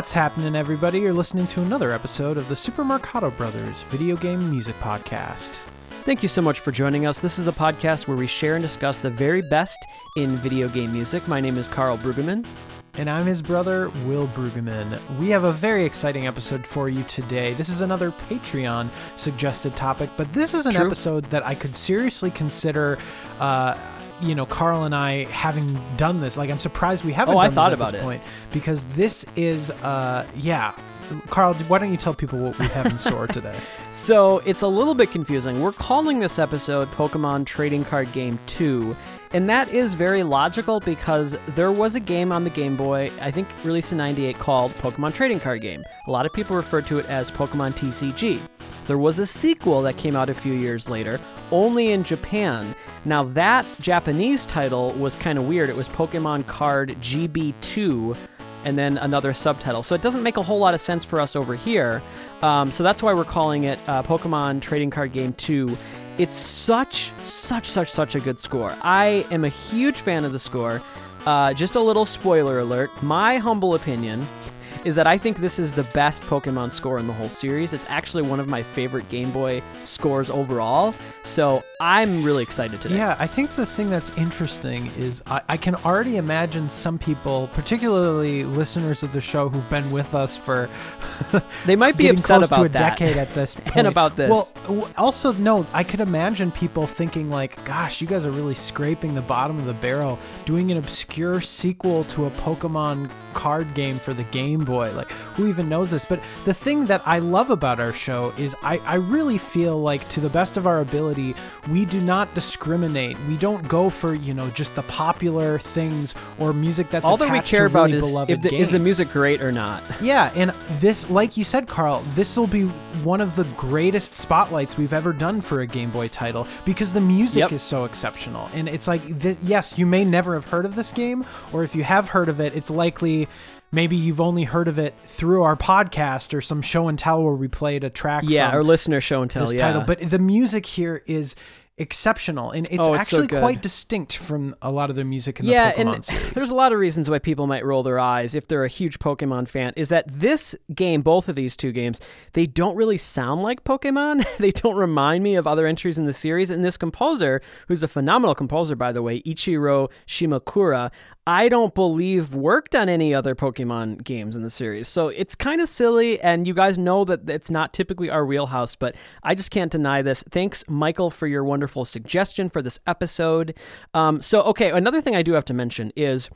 What's happening, everybody? You're listening to another episode of the Super Marcato Brothers Video Game Music Podcast. Thank you so much for joining us. This is a podcast where we share and discuss the very best in video game music. My name is Carl Brueggemann. And I'm his brother, Will Brueggemann. We have a very exciting episode for you today. This is another Patreon suggested topic, but this is an True. episode that I could seriously consider. Uh, you know, Carl and I having done this. Like, I'm surprised we haven't Oh, done I this thought at about this it. point because this is, uh, yeah. Carl, why don't you tell people what we have in store today? So it's a little bit confusing. We're calling this episode Pokemon Trading Card Game 2, and that is very logical because there was a game on the Game Boy, I think released in 98, called Pokemon Trading Card Game. A lot of people refer to it as Pokemon TCG. There was a sequel that came out a few years later, only in Japan. Now, that Japanese title was kind of weird. It was Pokemon Card GB2 and then another subtitle. So it doesn't make a whole lot of sense for us over here. Um, so that's why we're calling it uh, Pokemon Trading Card Game 2. It's such, such, such, such a good score. I am a huge fan of the score. Uh, just a little spoiler alert. My humble opinion is that I think this is the best Pokemon score in the whole series. It's actually one of my favorite Game Boy scores overall. So I'm really excited today. Yeah, I think the thing that's interesting is I, I can already imagine some people, particularly listeners of the show who've been with us for They might be upset close about to a that. decade at this point. And about this. Well, also no, I could imagine people thinking like, "Gosh, you guys are really scraping the bottom of the barrel, doing an obscure sequel to a Pokemon card game for the Game Boy. Like, who even knows this?" But the thing that I love about our show is I, I really feel like, to the best of our ability, we do not discriminate. We don't go for you know just the popular things or music that's All that we care about really is if the, is the music great or not. Yeah, and this, like you said, Carl, this will be one of the greatest spotlights we've ever done for a Game Boy title because the music Yep. is so exceptional. And it's like, th- yes, you may never have heard of this game, or if you have heard of it, it's likely maybe you've only heard of it through our podcast or some show and tell where we played a track Yeah, or listener show and tell. this yeah, title. But the music here is exceptional, and it's Oh, it's actually good. quite distinct from a lot of the music in yeah, the Pokemon and series. there's a lot of reasons why people might roll their eyes if they're a huge Pokemon fan. Is that this game, both of these two games, they don't really sound like Pokemon. they don't remind me of other entries in the series. And this composer, who's a phenomenal composer by the way, Ichiro Shimakura, I don't believe worked on any other Pokemon games in the series. So it's kind of silly, and you guys know that it's not typically our wheelhouse, but I just can't deny this. Thanks, Michael, for your wonderful suggestion for this episode. Um, so, okay, another thing I do have to mention is.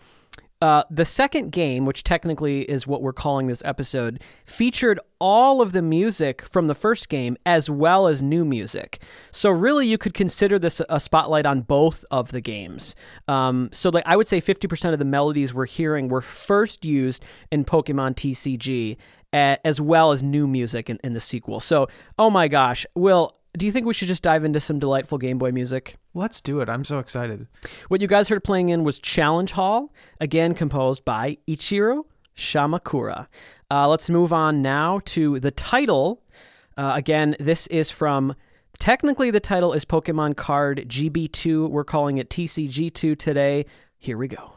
Uh, the second game, which technically is what we're calling this episode, featured all of the music from the first game as well as new music. So really, you could consider this a spotlight on both of the games. Um, so like I would say, fifty percent of the melodies we're hearing were first used in Pokemon TCG, as well as new music in, in the sequel. So, oh my gosh, Will. Do you think we should just dive into some delightful Game Boy music? Let's do it. I'm so excited. What you guys heard playing in was Challenge Hall, again composed by Ichiro Shimakura. Uh, let's move on now to the title. Uh, again, this is from. Technically, the title is Pokemon Card GB2. We're calling it TCG2 today. Here we go.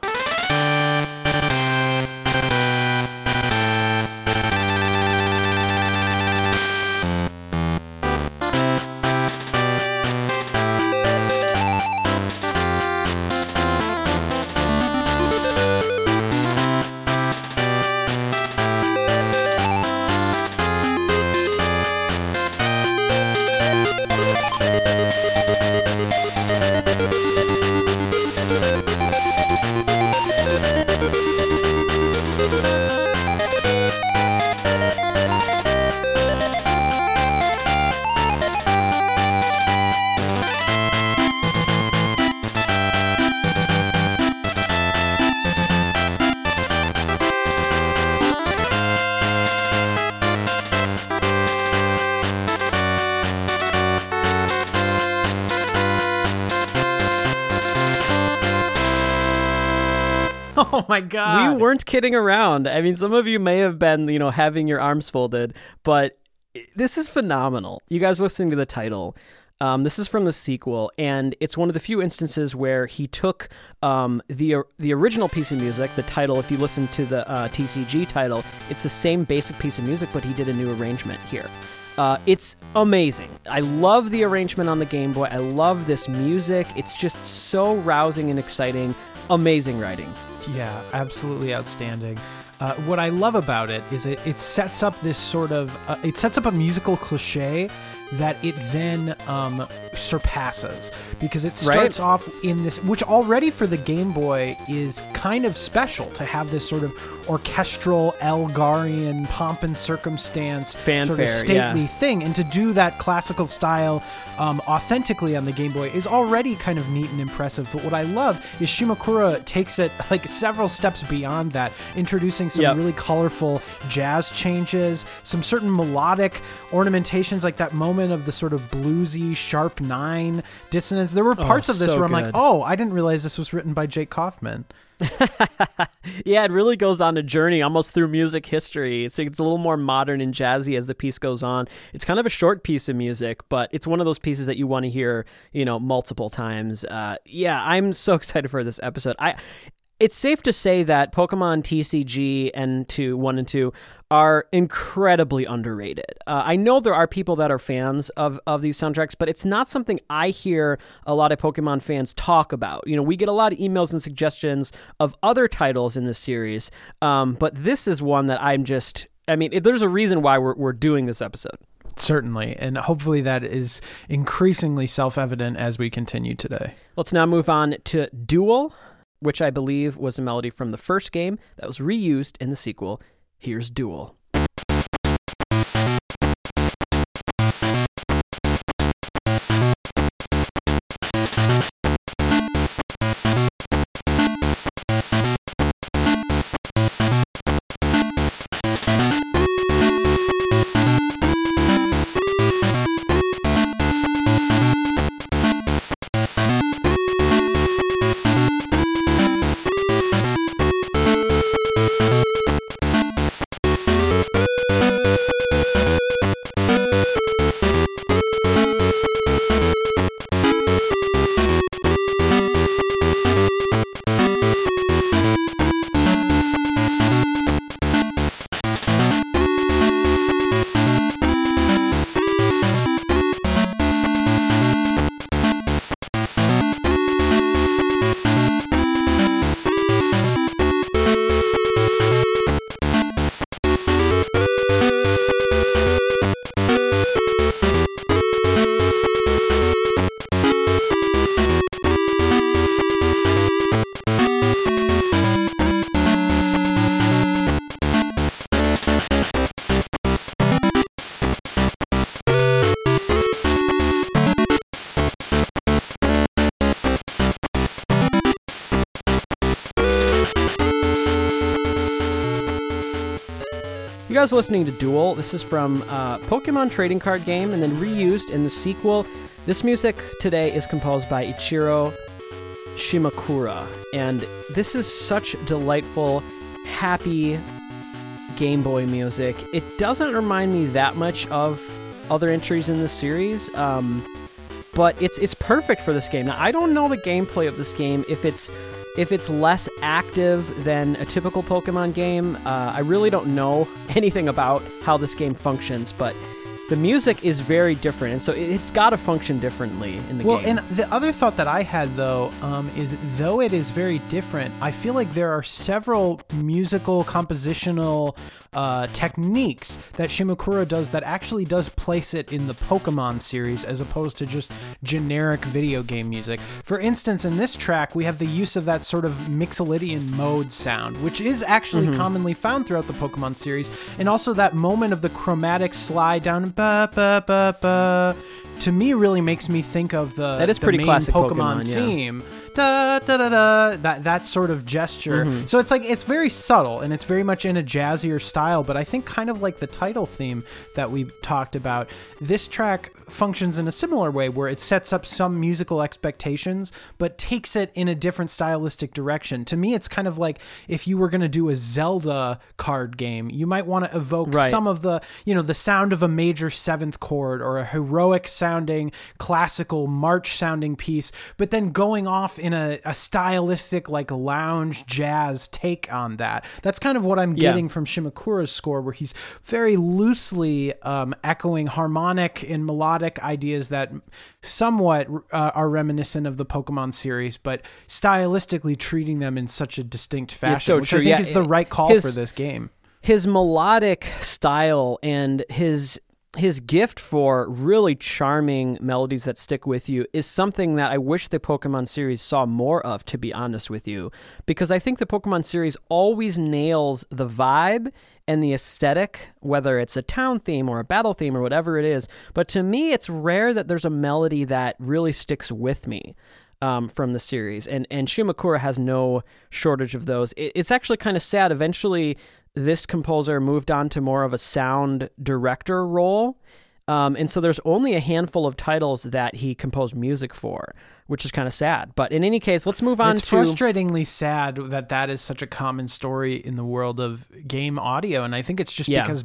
My god. We weren't kidding around. I mean, some of you may have been, you know, having your arms folded, but this is phenomenal. You guys listening to the title. Um, this is from the sequel, and it's one of the few instances where he took um, the the original piece of music, the title. If you listen to the uh, TCG title, it's the same basic piece of music, but he did a new arrangement here. Uh, it's amazing. I love the arrangement on the Game Boy. I love this music. It's just so rousing and exciting. Amazing writing. Yeah, absolutely outstanding. Uh, what I love about it is it, it sets up this sort of uh, it sets up a musical cliche that it then um, surpasses because it starts Right. off in this, which already for the Game Boy is kind of special to have this sort of orchestral Elgarian pomp and circumstance sort Fanfare, of stately yeah. thing, and to do that classical style um, authentically on the Game Boy is already kind of neat and impressive. But what I love is Shimakura takes it like several steps beyond that, introducing some Yep. really colorful jazz changes, some certain melodic ornamentations, like that moment of the sort of bluesy sharp nine dissonance. There were parts of this Oh, so where I'm like, oh, I didn't realize this was written by Jake Kaufman. Yeah, it really goes on a journey almost through music history. It's, it's a little more modern and jazzy as the piece goes on. It's kind of a short piece of music, but it's one of those pieces that you want to hear, you know, multiple times. Uh, yeah, I'm so excited for this episode. I, it's safe to say that Pokemon TCG and two, one and two are incredibly underrated. Uh, I know there are people that are fans of, of these soundtracks, but it's not something I hear a lot of Pokemon fans talk about. You know, we get a lot of emails and suggestions of other titles in the series, um, but this is one that I'm just. I mean, it, there's a reason why we're, we're doing this episode. Certainly, and hopefully that is increasingly self-evident as we continue today. Let's now move on to Duel, which I believe was a melody from the first game that was reused in the sequel. Here's Duel. Guys are listening to Duel. This is from uh, Pokemon trading card game and then reused in the sequel. This music today is composed by Ichiro Shimakura, and this is such delightful, happy Game Boy music. It doesn't remind me that much of other entries in the series, um, but it's it's perfect for this game. Now I don't know the gameplay of this game if it's if it's less active than a typical Pokemon game. Uh, I really don't know anything about how this game functions, but the music is very different, and so it- it's got to function differently in the Well, game. Well, and the other thought that I had though um, is though it is very different, I feel like there are several musical compositional uh, techniques that Shimakura does that actually does place it in the Pokemon series as opposed to just generic video game music. For instance, in this track, we have the use of that sort of Mixolydian mode sound, which is actually commonly found throughout the Pokemon series, and also that moment of the chromatic slide down ba ba ba ba to me really makes me think of the That is the pretty classic Pokemon, Pokemon, yeah. theme da da da da that that sort of gesture. Mm-hmm. So it's like it's very subtle and it's very much in a jazzier style, but I think kind of like the title theme that we talked about. This track functions in a similar way where it sets up some musical expectations but takes it in a different stylistic direction. To me it's kind of like if you were going to do a Zelda card game, you might want to evoke Right. some of the, you know, the sound of a major seventh chord or a heroic sounding classical march sounding piece, but then going off in a, a stylistic like lounge jazz take on that. That's kind of what I'm Yeah. getting from Shimakura's score, where he's very loosely um, echoing harmonic and melodic ideas that somewhat uh, are reminiscent of the Pokemon series, but stylistically treating them in such a distinct fashion, so which true. I think Yeah, is the right call his- for this game. his melodic style and his his gift for really charming melodies that stick with you is something that I wish the Pokemon series saw more of to be honest with you because I think the Pokemon series always nails the vibe and the aesthetic whether it's a town theme or a battle theme or whatever it is but to me it's rare that there's a melody that really sticks with me um, from the series, and and Shimakura has no shortage of those. It, it's actually kind of sad. Eventually, this composer moved on to more of a sound director role, um, and so there's only a handful of titles that he composed music for, which is kind of sad. But in any case, let's move on it's to frustratingly sad that that is such a common story in the world of game audio and i think it's just Yeah. because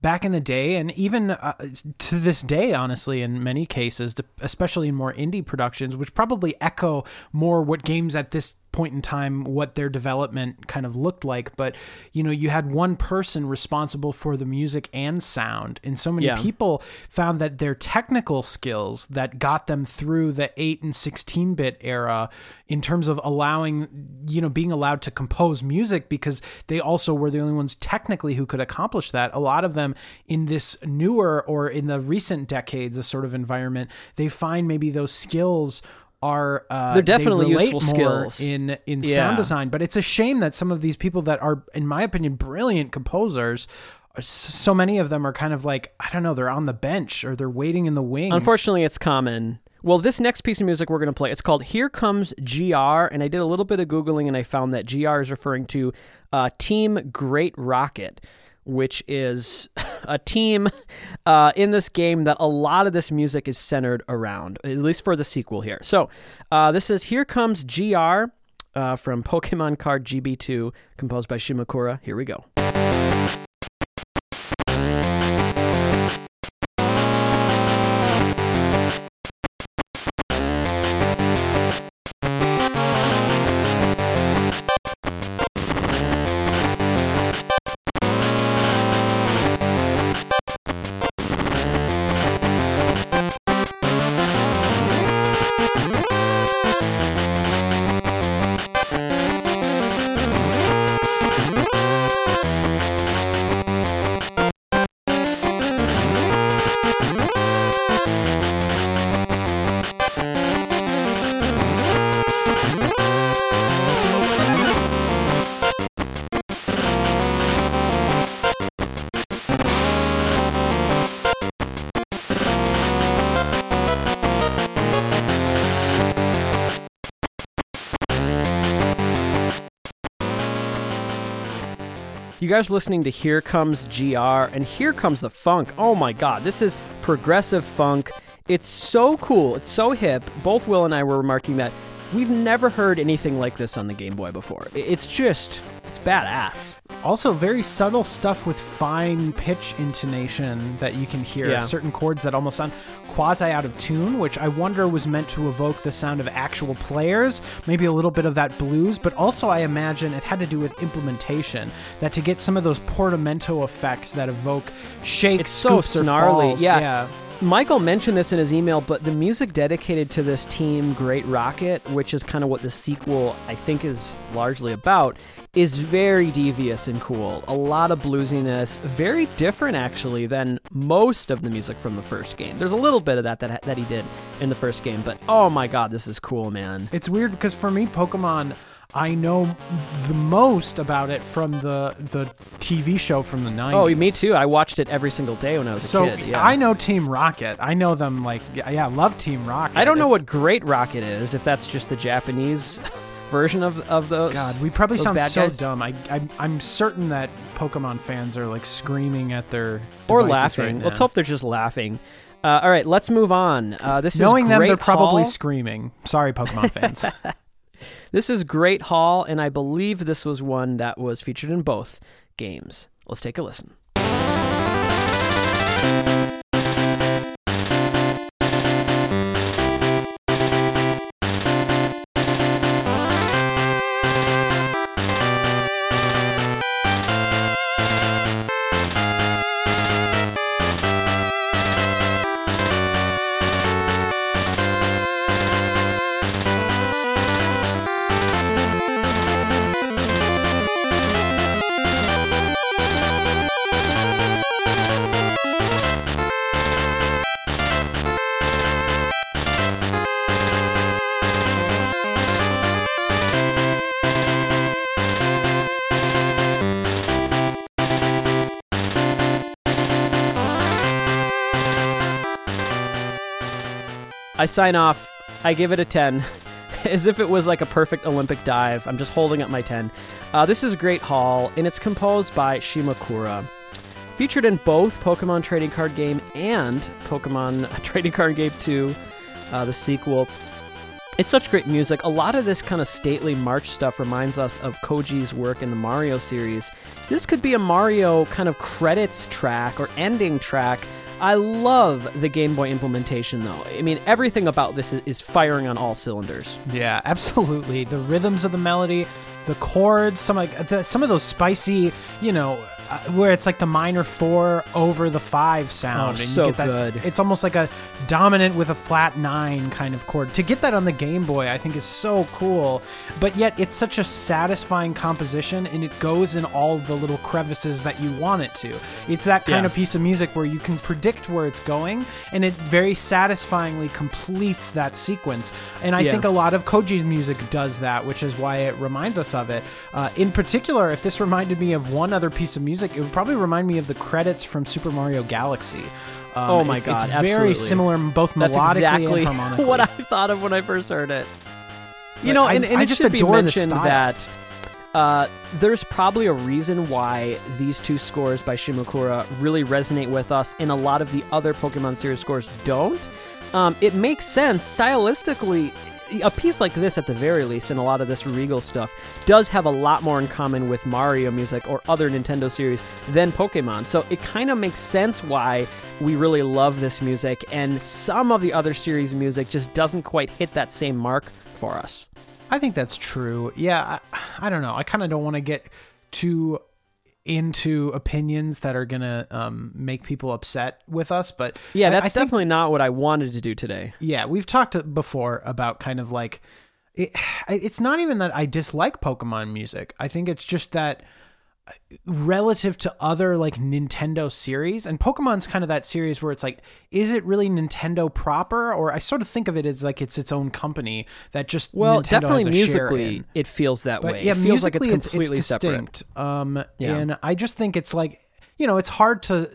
back in the day and even uh, to this day honestly in many cases especially in more indie productions which probably echo more what games at this point in time what their development kind of looked like but you know you had one person responsible for the music and sound and so many Yeah. people found that their technical skills that got them through the 8 and 16 bit era in terms of allowing you know being allowed to compose music because they also were the only ones technically who could accomplish that a lot of them in this newer or in the recent decades a sort of environment they find maybe those skills are uh, They're definitely they useful skills. in in Yeah. sound design but it's a shame that some of these people that are in my opinion brilliant composers so many of them are kind of like I don't know they're on the bench or they're waiting in the wings Unfortunately, it's common. Well, this next piece of music we're going to play, it's called Here Comes GR, and I did a little bit of Googling and I found that GR is referring to uh, Team Great Rocket, which is a team uh, in this game that a lot of this music is centered around, at least for the sequel here. So uh, this is Here Comes GR uh, from Pokemon Card GB2, composed by Shimakura. Here we go. You guys listening to Here Comes GR and Here Comes the Funk. Oh my god, this is progressive funk. It's so cool. It's so hip. Both Will and I were remarking that we've never heard anything like this on the Game Boy before. It's just it's badass. Also, very subtle stuff with fine pitch intonation that you can hear. Yeah. Certain chords that almost sound quasi out of tune, which I wonder was meant to evoke the sound of actual players, maybe a little bit of that blues, but also I imagine it had to do with implementation. That to get some of those portamento effects that evoke shakes, It's so snarly. Yeah. yeah. Michael mentioned this in his email, but the music dedicated to this team, Great Rocket, which is kind of what the sequel I think is largely about, is very devious and cool. A lot of bluesiness, very different actually than most of the music from the first game. There's a little bit of that that, that he did in the first game, but oh my god, this is cool, man. It's weird because for me, Pokemon, I know the most about it from the the TV show from the 90s. Oh, me too. I watched it every single day when I was So a kid. Yeah. I know Team Rocket. I know them like yeah, yeah, I love Team Rocket. I don't know what Great Rocket is. If that's just the Japanese version of of those. God, we probably sound so guys. dumb. I, I I'm certain that Pokemon fans are like screaming at their or laughing. Right Let's hope they're just laughing. Uh, all right, let's move on. Uh, this Knowing is them, they're probably screaming. Sorry, Pokemon fans. This is Great Hall, and I believe this was one that was featured in both games. Let's take a listen. I sign off. I give it a 10. As if it was like a perfect Olympic dive. I'm just holding up my 10. Uh, this is Great Hall, and it's composed by Shimakura. Featured in both Pokemon Trading Card Game and Pokemon Trading Card Game 2, uh, the sequel. It's such great music. A lot of this kind of stately march stuff reminds us of Koji's work in the Mario series. This could be a Mario kind of credits track or ending track. I love the Game Boy implementation, though. I mean, everything about this is, firing on all cylinders. Yeah, absolutely. The rhythms of the melody, the chords, some like the, some of those spicy, you know, uh, where it's like the minor four over the five sound. Oh, and you so get that, good. It's almost like a dominant with a flat nine kind of chord. To get that on the Game Boy, I think is so cool. But yet, it's such a satisfying composition, and it goes in all the little crevices that you want it to. It's that kind Yeah. of piece of music where you can predict where it's going, and it very satisfyingly completes that sequence. And I Yeah. think a lot of Koji's music does that, which is why it reminds us of it. Uh, in particular, if this reminded me of one other piece of music, it would probably remind me of the credits from Super Mario Galaxy. Um, Oh my it- God, It's very similar, both That's melodically exactly and harmonically. what I thought of when I first heard it. You know, I- and, and I it just should be mentioned that uh, there's probably a reason why these two scores by Shimakura really resonate with us, and a lot of the other Pokemon series scores don't. Um, it makes sense stylistically. A piece like this, at the very least, and a lot of this Regal stuff, does have a lot more in common with Mario music or other Nintendo series than Pokemon. So it kind of makes sense why we really love this music, and some of the other series music just doesn't quite hit that same mark for us. I think that's true. Yeah, I, I don't know. I kind of don't want to get too into opinions that are gonna um, make people upset with us, but Yeah, that's I think- definitely not what I wanted to do today. yeah, we've talked before about kind of like it, it's not even that I dislike Pokemon music. I think it's just that relative to other like Nintendo series and Pokemon's kind of that series where it's like is it really Nintendo proper or I sort of think of it as like it's its own company that just Well, Nintendo definitely has a share musically, it feels that But way. yeah, it feels like it's completely separate. distinct. Um, Yeah. and I just think it's like you know, it's hard to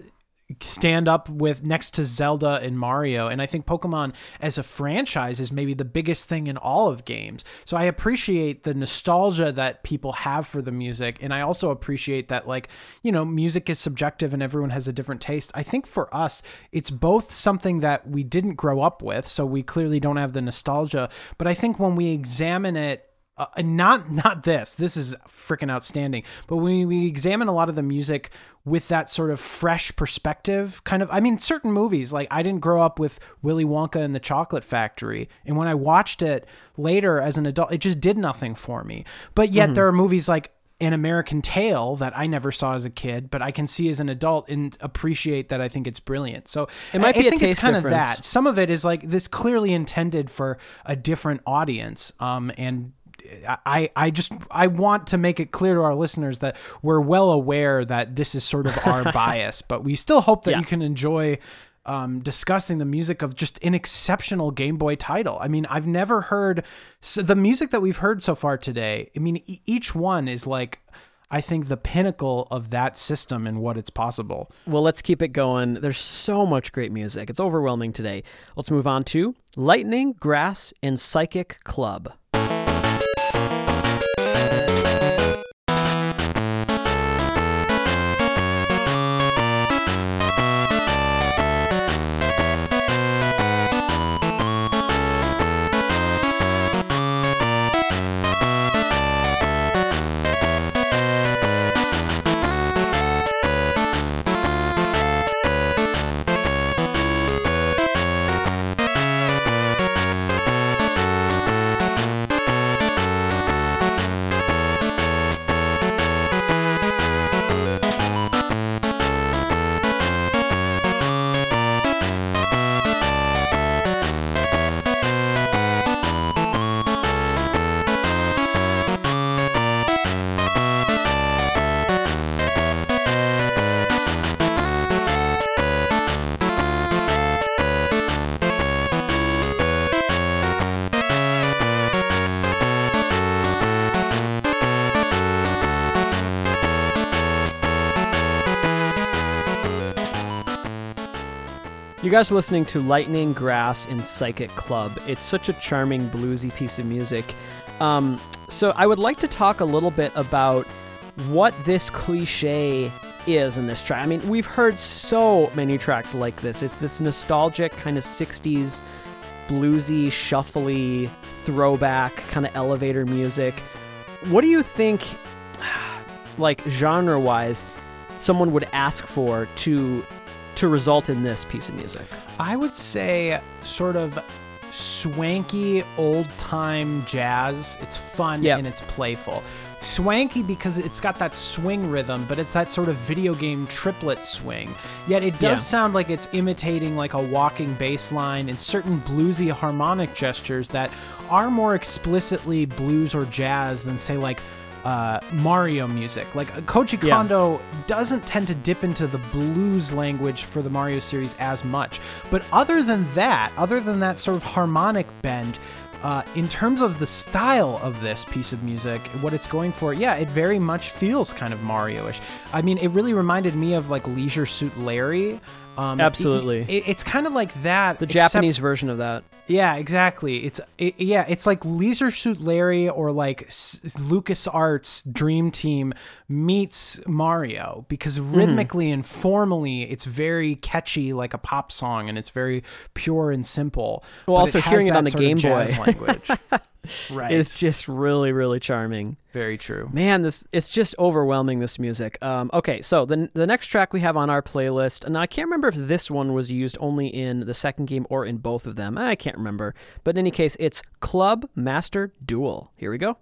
stand up with next to Zelda and Mario, and I think Pokemon as a franchise is maybe the biggest thing in all of games. So I appreciate the nostalgia that people have for the music, and I also appreciate that like you know, music is subjective and everyone has a different taste. I think for us, it's both something that we didn't grow up with, so we clearly don't have the nostalgia. But I think when we examine it uh, and not not this. This is freaking outstanding. But when we examine a lot of the music with that sort of fresh perspective kind of i mean certain movies like i didn't grow up with willy wonka and the chocolate factory. And when i watched it later as an adult it just did nothing for me. But yet there are movies like an American Tail that I never saw as a kid, but I can see as an adult and appreciate that I think it's brilliant. So It might I, be I a think taste it's kind of that. some of it is like this clearly intended for a different audience um and I, I just I want to make it clear to our listeners that we're well aware that this is sort of our bias, but we still hope that Yeah. you can enjoy um, discussing the music of just an exceptional Game Boy title. I mean, I've never heard so the music that we've heard so far today. I mean, e- each one is like. I think the pinnacle of that system and what it's possible. Well, let's keep it going. There's so much great music. It's overwhelming today. Let's move on to Lightning, Grass, and Psychic Club. Guys are listening to Lightning, Grass, and Psychic Club. It's such a charming, bluesy piece of music. Um, so, I would like to talk a little bit about what this cliche is in this track. I mean, we've heard so many tracks like this. It's this nostalgic, kind of 60s, bluesy, shuffly, throwback, kind of elevator music. What do you think, like genre wise, someone would ask for to to result in this piece of music? I would say sort of swanky old time jazz. It's fun Yep. and it's playful. Swanky because it's got that swing rhythm, but it's that sort of video game triplet swing. Yet it does Yeah. sound like it's imitating like a walking bass line and certain bluesy harmonic gestures that are more explicitly blues or jazz than say like uh, Mario music. Like uh, Koji Yeah. Kondo doesn't tend to dip into the blues language for the Mario series as much. But other than that, other than that sort of harmonic bend, uh, in terms of the style of this piece of music, what it's going for, yeah, it very much feels kind of Mario-ish. I mean, it really reminded me of like Leisure Suit Larry. Um, Absolutely. it- it- it's kind of like that. The except- Japanese version of that. yeah, exactly. It's it, yeah, it's like Leisure Suit Larry or like Lucas Arts Dream Team meets Mario because Mm-hmm. rhythmically and formally it's very catchy like a pop song and it's very pure and simple. Well, also hearing it on the Game Boy. language. right. It's just really, really charming. very true. Man, this it's just overwhelming. This music. Um, okay, so the the next track we have on our playlist, and I can't remember if this one was used only in the second game or in both of them. I can't remember, but in any case, it's Club Master Duel. Here we go.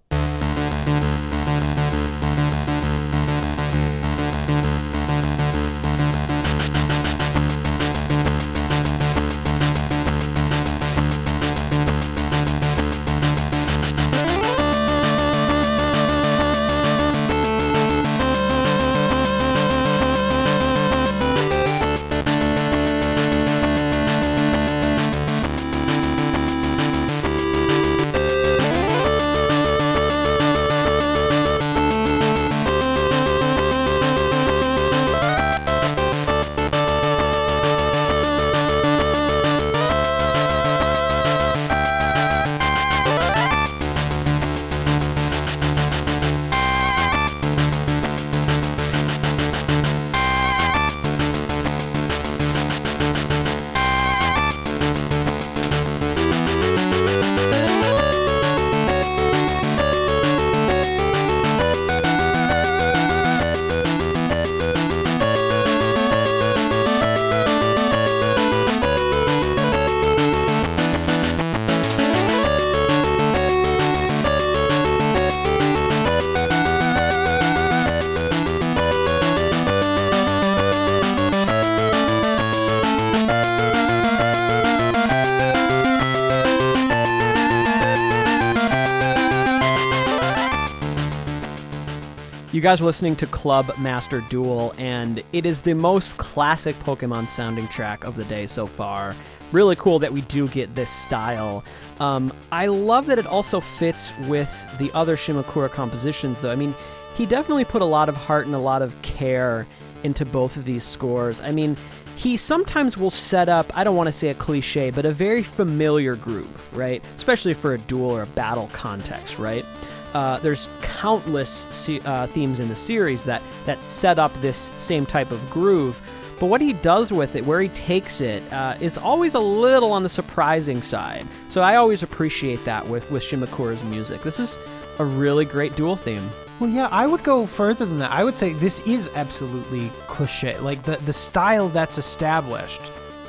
You guys are listening to Club Master Duel, and it is the most classic Pokemon sounding track of the day so far. Really cool that we do get this style. Um, I love that it also fits with the other Shimakura compositions, though. I mean, he definitely put a lot of heart and a lot of care into both of these scores. I mean, he sometimes will set up, I don't want to say a cliche, but a very familiar groove, right? Especially for a duel or a battle context, right? Uh, there's countless se- uh, themes in the series that, that set up this same type of groove. But what he does with it, where he takes it, uh, is always a little on the surprising side. So I always appreciate that with, with Shimakura's music. This is a really great duel theme. Well, yeah, I would go further than that. I would say this is absolutely cliche. Like the the style that's established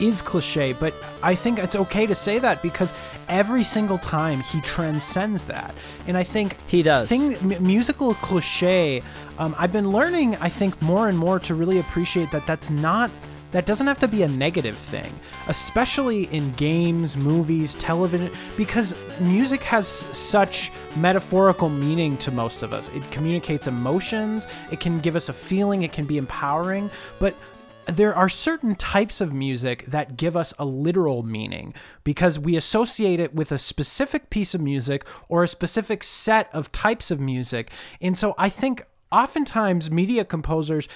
is cliche, but I think it's okay to say that because every single time he transcends that, and I think He does. Thing, m- musical cliche. Um, I've been learning, I think, more and more to really appreciate that. That's not. That doesn't have to be a negative thing, especially in games, movies, television, because music has such metaphorical meaning to most of us. It communicates emotions, it can give us a feeling, it can be empowering, but there are certain types of music that give us a literal meaning because we associate it with a specific piece of music or a specific set of types of music. And so I think oftentimes media composers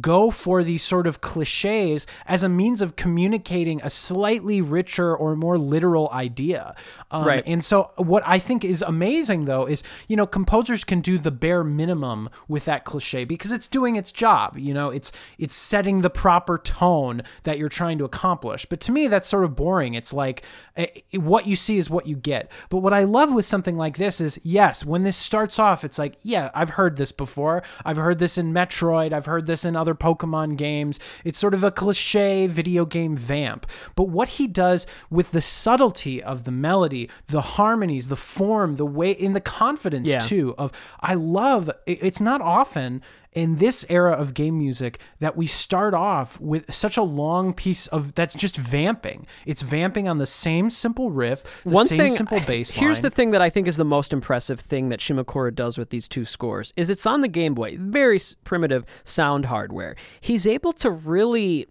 go for these sort of cliches as a means of communicating a slightly richer or more literal idea. Um, Right. And so, what I think is amazing, though, is you know composers can do the bare minimum with that cliche because it's doing its job. You know, it's it's setting the proper tone that you're trying to accomplish. But to me, that's sort of boring. It's like eh, what you see is what you get. But what I love with something like this is, yes, when this starts off, it's like, yeah, I've heard this before. I've heard this in Metroid. I've heard this in other Pokemon games. It's sort of a cliche video game vamp. But what he does with the subtlety of the melody, the harmonies, the form, the way, in the confidence Yeah. too of, I love. It's not often in this era of game music that we start off with such a long piece of that's just vamping. It's vamping on the same simple riff, the One same thing, simple bass Here's the thing that I think is the most impressive thing that Shimakura does with these two scores is it's on the Game Boy, very primitive sound hardware. He's able to really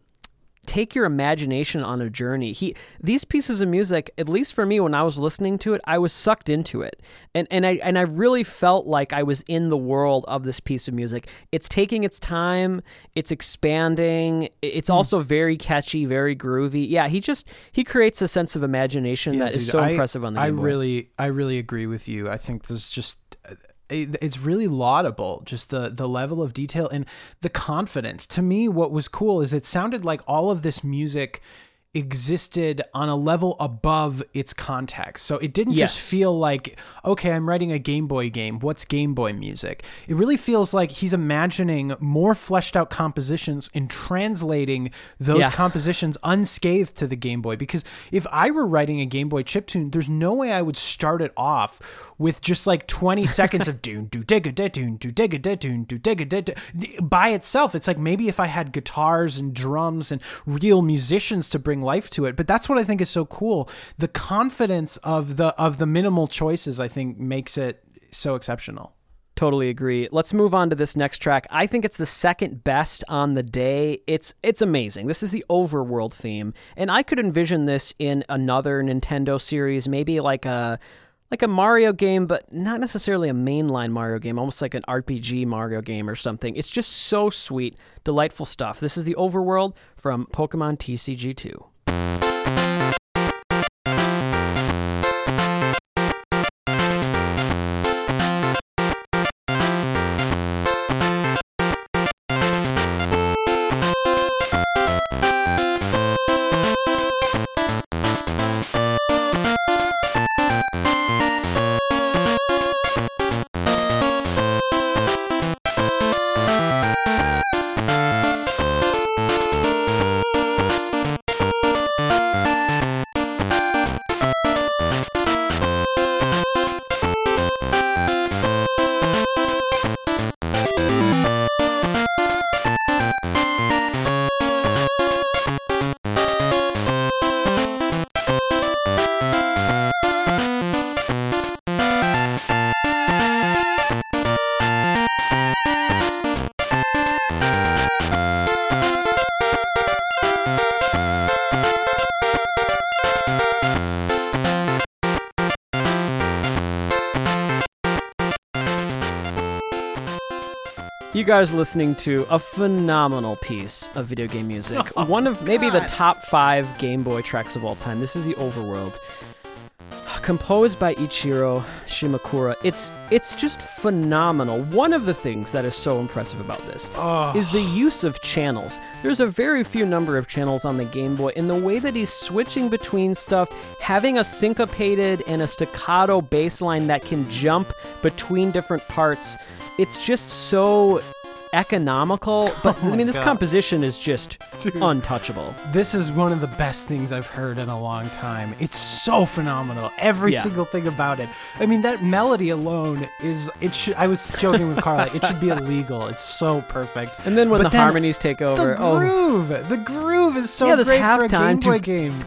take your imagination on a journey. He these pieces of music, at least for me when I was listening to it, I was sucked into it. And and I and I really felt like I was in the world of this piece of music. It's taking its time, it's expanding, it's Hmm. also very catchy, very groovy. Yeah, he just he creates a sense of imagination that is Dude, so I- impressive on the I Game Boy. really, I really agree with you. I think there's just. It- It's really laudable, just the the level of detail and the confidence. To me, what was cool is it sounded like all of this music existed on a level above its context. So it didn't Yes. just feel like, okay, I'm writing a Game Boy game. What's Game Boy music? It really feels like he's imagining more fleshed out compositions and translating those Yeah. compositions unscathed to the Game Boy. Because if I were writing a Game Boy chiptune, there's no way I would start it off with just like 20 seconds of doon do digga da doon do digga da doon do digga da da by itself. It's like maybe if I had guitars and drums and real musicians to bring life to it. But that's what I think is so cool. The confidence of the of the minimal choices I think makes it so exceptional. Totally agree. Let's move on to this next track. I think it's the second best on the day. It's it's amazing. This is the overworld theme, and I could envision this in another Nintendo series, maybe like a like a Mario game, but not necessarily a mainline Mario game, almost like an RPG Mario game or something. It's just so sweet, delightful stuff. This is the overworld from Pokemon TCG2. You guys are listening to a phenomenal piece of video game music. Oh, One of maybe the top five Game Boy tracks of all time. This is the Overworld. Composed by Ichiro Shimakura. It's it's just phenomenal. One of the things that is so impressive about this Oh. is the use of channels. There's a very few number of channels on the Game Boy, and the way that he's switching between stuff, having a syncopated and a staccato bass line that can jump between different parts, it's just so economical. But Oh I mean, this God. composition is just untouchable. This is one of the best things I've heard in a long time. It's so phenomenal. Every Yeah. single thing about it. I mean, that melody alone is it should I was joking with Carla, it should be illegal. It's so perfect. And then when But the then harmonies take over, The oh. groove. The groove is so yeah, this great for a Game Boy game.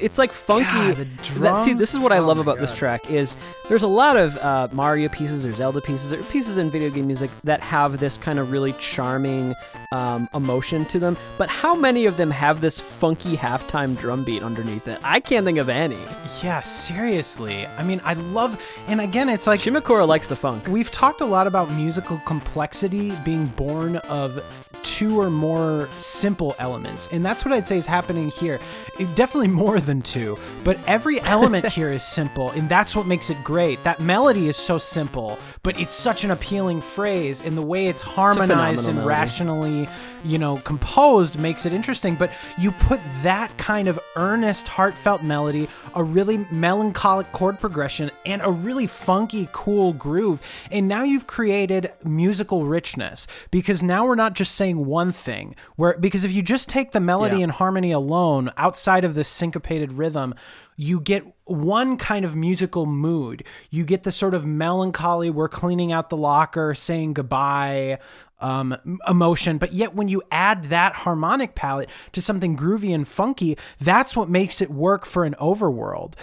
It's like funky. God, the that, see, this is what I Oh love my about this track is there's a lot of uh, Mario pieces or Zelda pieces or pieces in video game music that have this kind of really charming um, emotion to them. But how many of them have this funky halftime drum beat underneath it? I can't think of any. Yeah, seriously. I mean, I love and again, it's like Shimakura likes the funk. We've talked a lot about musical complexity being born of two or more simple elements. And that's what I'd say is happening here. It- definitely more than two, but every element here is simple, and that's what makes it great. That melody is so simple, but it's such an appealing phrase, and the way it's harmonized phenomenal and rationally, you know, composed makes it interesting. But you put that kind of earnest, heartfelt melody, a really melancholic chord progression, and a really funky, cool groove, and now you've created musical richness because now we're not just saying one thing. Where because if you just take the melody Yeah. and harmony alone, outside of the syncopated rhythm, you get one kind of musical mood. You get the sort of melancholy, we're cleaning out the locker, saying goodbye um, emotion. But yet, when you add that harmonic palette to something groovy and funky, that's what makes it work for an overworld.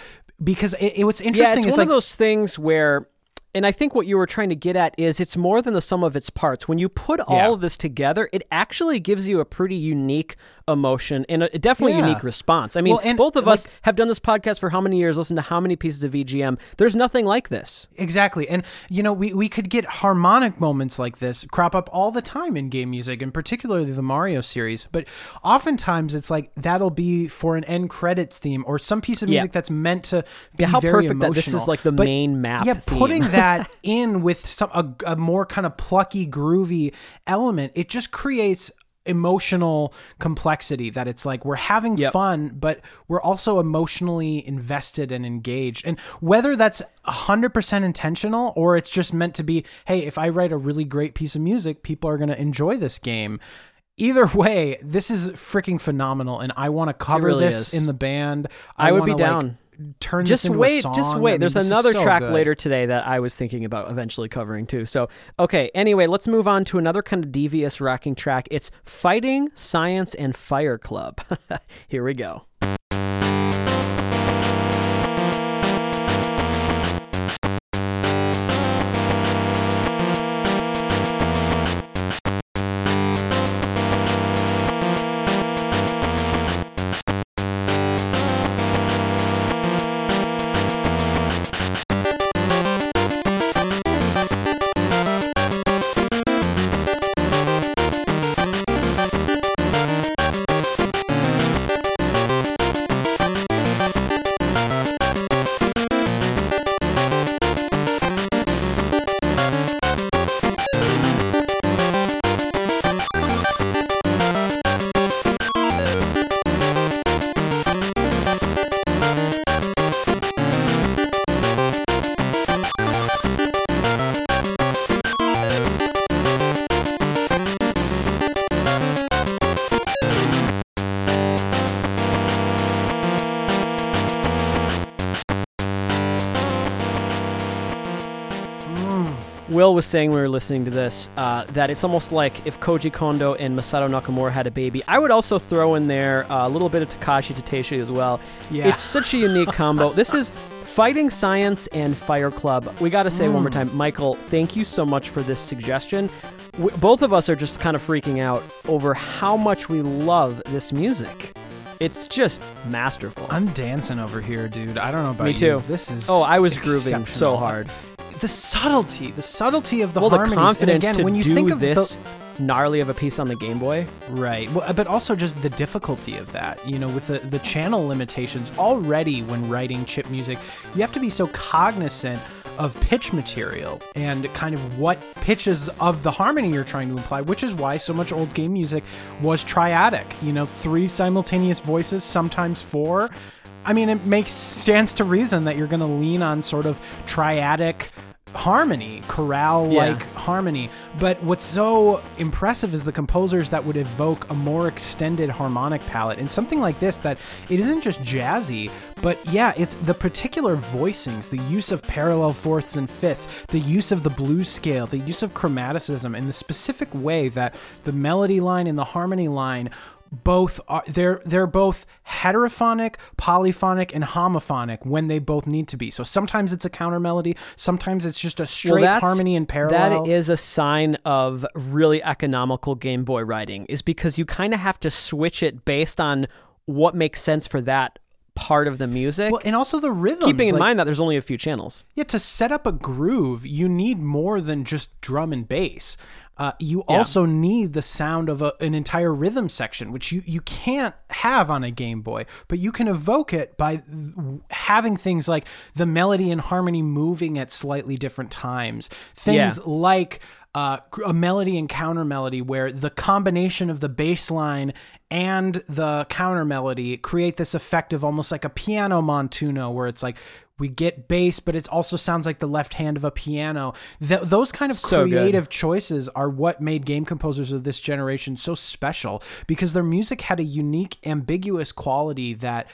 Because it, it what's interesting Yeah, it's one like of those things where, and I think what you were trying to get at is it's more than the sum of its parts. When you put all Yeah. of this together, it actually gives you a pretty unique emotion and a, definitely Yeah. unique response. I mean, Well, both of like- us have done this podcast for how many years, listened to how many pieces of VGM. There's nothing like this. Exactly. And, you know, we, we could get harmonic moments like this crop up all the time in game music, and particularly the Mario series. But oftentimes it's like that'll be for an end credits theme or some piece of Yeah. music that's meant to be Yeah, how very perfect that this is like the But, main map Yeah, theme. putting that in with some a, a more kind of plucky, groovy element, it just creates emotional complexity that it's like we're having Yep. fun but we're also emotionally invested and engaged and whether that's 100% intentional or it's just meant to be hey if i write a really great piece of music people are going to enjoy this game either way this is freaking phenomenal and i want to cover really this is. in the band I would be wanna, like, down. Turn just wait, just I wait. mean, There's another so track good. later today that I was thinking about eventually covering too. So, okay. Anyway, let's move on to another kind of devious rocking track. It's Fighting, Science, and Fire Club. Here we go. Will was saying when we were listening to this uh, that it's almost like if Koji Kondo and Masato Nakamura had a baby. I would also throw in there a little bit of Takashi Tateishi as well. Yeah. It's such a unique combo. This is Fighting Science and Fire Club. We got to say one more time, Michael, thank you so much for this suggestion. W- both of us are just kind of freaking out over how much we love this music. It's just masterful. I'm dancing over here, dude. I don't know about Me you. too. This is oh, I was grooving so hard. The subtlety, the subtlety of the well, the confidence and again, to when you do think of this the, gnarly of a piece on the Game Boy. Right. Well, but also just the difficulty of that. You know, with the, the channel limitations already when writing chip music, you have to be so cognizant of pitch material and kind of what pitches of the harmony you're trying to imply, which is why so much old game music was triadic. You know, three simultaneous voices, sometimes four. I mean, it makes stands to reason that you're going to lean on sort of triadic harmony, chorale like Yeah. harmony. But what's so impressive is the composers that would evoke a more extended harmonic palette in something like this that it isn't just jazzy, but yeah, it's the particular voicings, the use of parallel fourths and fifths, the use of the blues scale, the use of chromaticism in the specific way that the melody line and the harmony line both are they're they're both heterophonic, polyphonic, and homophonic when they both need to be. So sometimes it's a counter melody, sometimes it's just a straight that's- harmony in parallel. That is a sign of really economical Game Boy writing, is because you kind of have to switch it based on what makes sense for that part of the music. well, and also the rhythm. keeping in like- mind that there's only a few channels. Yeah, to set up a groove, you need more than just drum and bass. Uh, you also need the sound of a, an entire rhythm section, which you, you can't have on a Game Boy, but you can evoke it by having things like the melody and harmony moving at slightly different times. Things Yeah. like uh, a melody and counter melody, where the combination of the bass line and the counter melody create this effect of almost like a piano montuno, where it's like we get bass, but it also sounds like the left hand of a piano. Th- those kind of So good. creative choices are what made game composers of this generation so special because their music had a unique, ambiguous quality that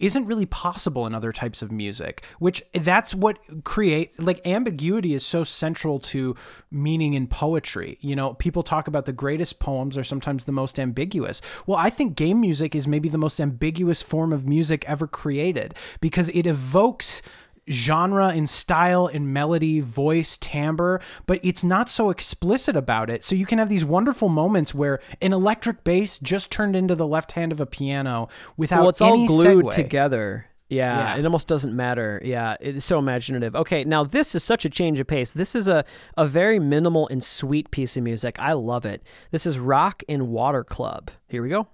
isn't really possible in other types of music which that's what create like ambiguity is so central to meaning in poetry. You know people talk about the greatest poems are sometimes the most ambiguous. Well i think game music is maybe the most ambiguous form of music ever created because it evokes genre and style and melody, voice, timbre, but it's not so explicit about it. So you can have these wonderful moments where an electric bass just turned into the left hand of a piano without well, it's any all glued segue. together. Yeah, Yeah. it almost doesn't matter. Yeah, it's so imaginative. Okay, now this is such a change of pace. This is a, a very minimal and sweet piece of music. I love it. This is Rock and Water Club. Here we go.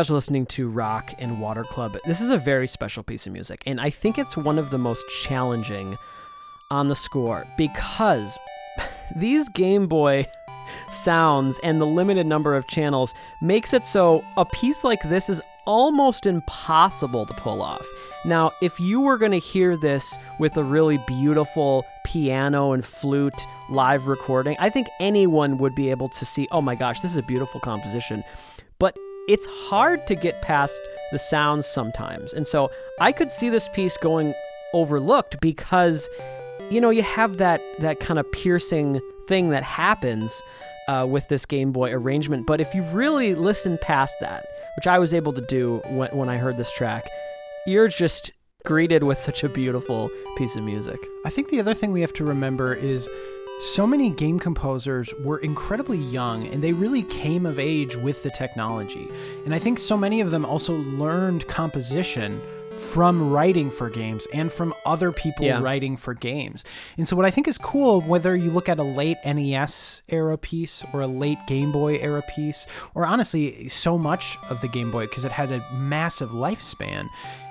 Guys are listening to Rock and Water Club. This is a very special piece of music, and I think it's one of the most challenging on the score because these Game Boy sounds and the limited number of channels makes it so a piece like this is almost impossible to pull off. Now, if you were going to hear this with a really beautiful piano and flute live recording, I think anyone would be able to see, oh my gosh, this is a beautiful composition. But it's hard to get past the sounds sometimes. And so I could see this piece going overlooked because you know you have that that kind of piercing thing that happens uh, with this Game Boy arrangement. But if you really listen past that, which I was able to do when, when I heard this track, you're just greeted with such a beautiful piece of music. I think the other thing we have to remember is so many game composers were incredibly young and they really came of age with the technology. And I think so many of them also learned composition from writing for games and from other people Yeah. writing for games. And so, what I think is cool, whether you look at a late NES era piece or a late Game Boy era piece, or honestly, so much of the Game Boy, because it had a massive lifespan,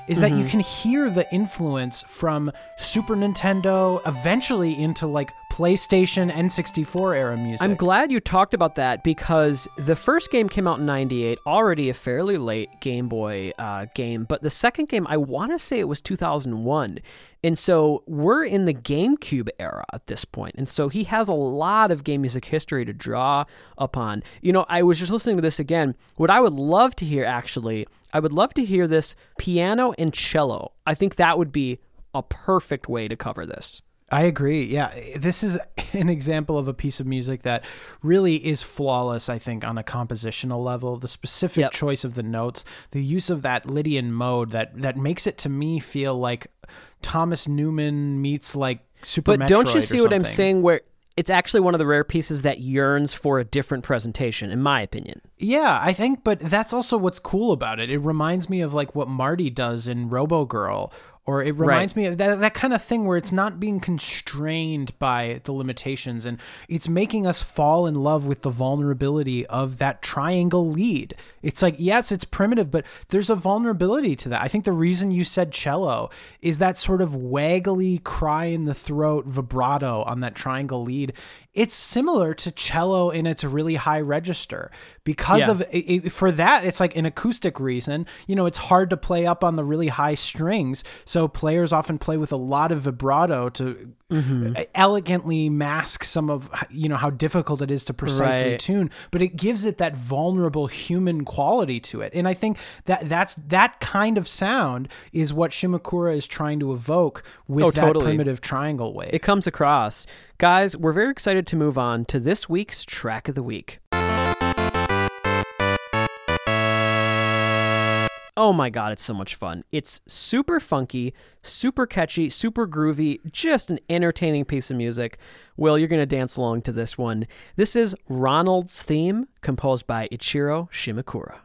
is that you Mm-hmm. can hear the influence from Super Nintendo eventually into like PlayStation N64 era music. I'm glad you talked about that because the first game came out in 98, already a fairly late Game Boy uh, game, but the second game, I want to say it was 2001. And so we're in the GameCube era at this point. And so he has a lot of game music history to draw upon. You know, I was just listening to this again. What I would love to hear, actually, I would love to hear this piano and cello. I think that would be a perfect way to cover this. I agree. Yeah, this is an example of a piece of music that really is flawless, I think, on a compositional level. The specific Yep. choice of the notes, the use of that Lydian mode that that makes it to me feel like Thomas Newman meets like Super But don't you see what I'm saying? Where it's actually one of the rare pieces that yearns for a different presentation, in my opinion. Yeah, I think, but that's also what's cool about it. It reminds me of like what Marty does in Robo Girl, or it reminds me of that that kind of thing where it's not being constrained by the limitations, and it's making us fall in love with the vulnerability of that triangle lead. It's like yes, it's primitive, but there's a vulnerability to that. I think the reason you said cello is that sort of waggly cry in the throat vibrato on that triangle lead. It's similar to cello in its really high register. Because Yeah. of it, for that it's like an acoustic reason. You know it's hard to play up on the really high strings. So players often play with a lot of vibrato to Mm-hmm. elegantly mask some of you know how difficult it is to precisely Right. tune but it gives it that vulnerable human quality to it and i think that that's that kind of sound is what shimakura is trying to evoke with Oh, that totally. primitive triangle wave It comes across. Guys, we're very excited to move on to this week's track of the week. Oh my god, it's so much fun. It's super funky, super catchy, super groovy, just an entertaining piece of music. Will, you're going to dance along to this one. This is Ronald's theme, composed by Ichiro Shimakura.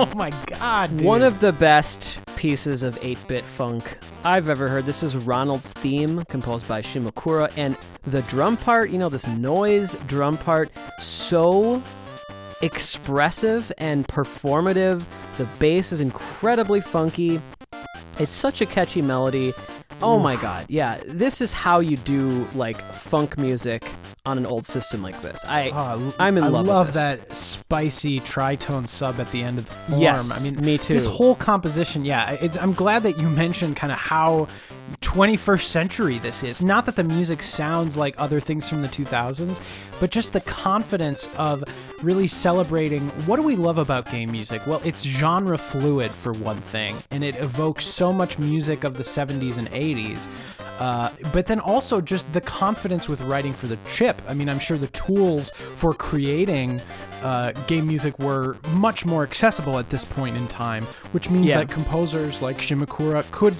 oh my god dude. One of the best pieces of 8 bit funk I've ever heard. This is Ronald's theme, composed by Shimakura. And the drum part, you know, this noise drum part, so expressive and performative. The bass is incredibly funky. It's such a catchy melody. Oh my god, yeah. This is how you do like funk music on an old system like this. I Oh, I'm in I love with love that spicy tritone sub at the end of the form. Yes, I mean, me too. This whole composition, yeah. It's, I'm glad that you mentioned kind of how 21st century this is. Not that the music sounds like other things from the 2000s, but just the confidence of really celebrating what do we love about game music? Well, it's genre fluid for one thing, and it evokes so much music of the 70s and 80s. Uh, but then also just the confidence with writing for the chip. I mean, I'm sure the tools for creating uh, game music were much more accessible at this point in time, which means Yeah. that composers like Shimakura could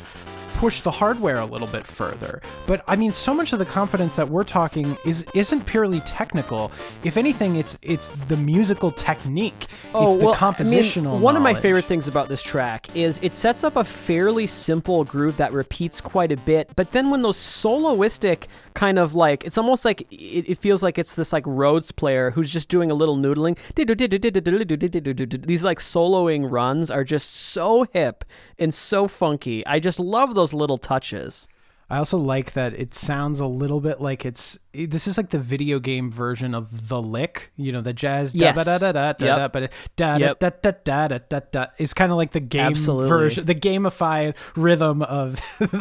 push the hardware a little bit further. But I mean, so much of the confidence that we're talking is isn't purely technical. If anything, it's it's the musical technique. Oh, it's the well, compositional. I mean, one of my favorite things about this track is it sets up a fairly simple groove that repeats quite a bit, but then when those soloistic kind of like it's almost like it, it feels like it's this like Rhodes player who's just doing a little noodling. These like soloing runs are just so hip and so funky. I just love those little touches. I also like that it sounds a little bit like it's this is like the video game version of the lick, you know, the jazz da Yes. da da da da da but da da da da da da da is kind of like the game Absolutely. version, the gamified rhythm of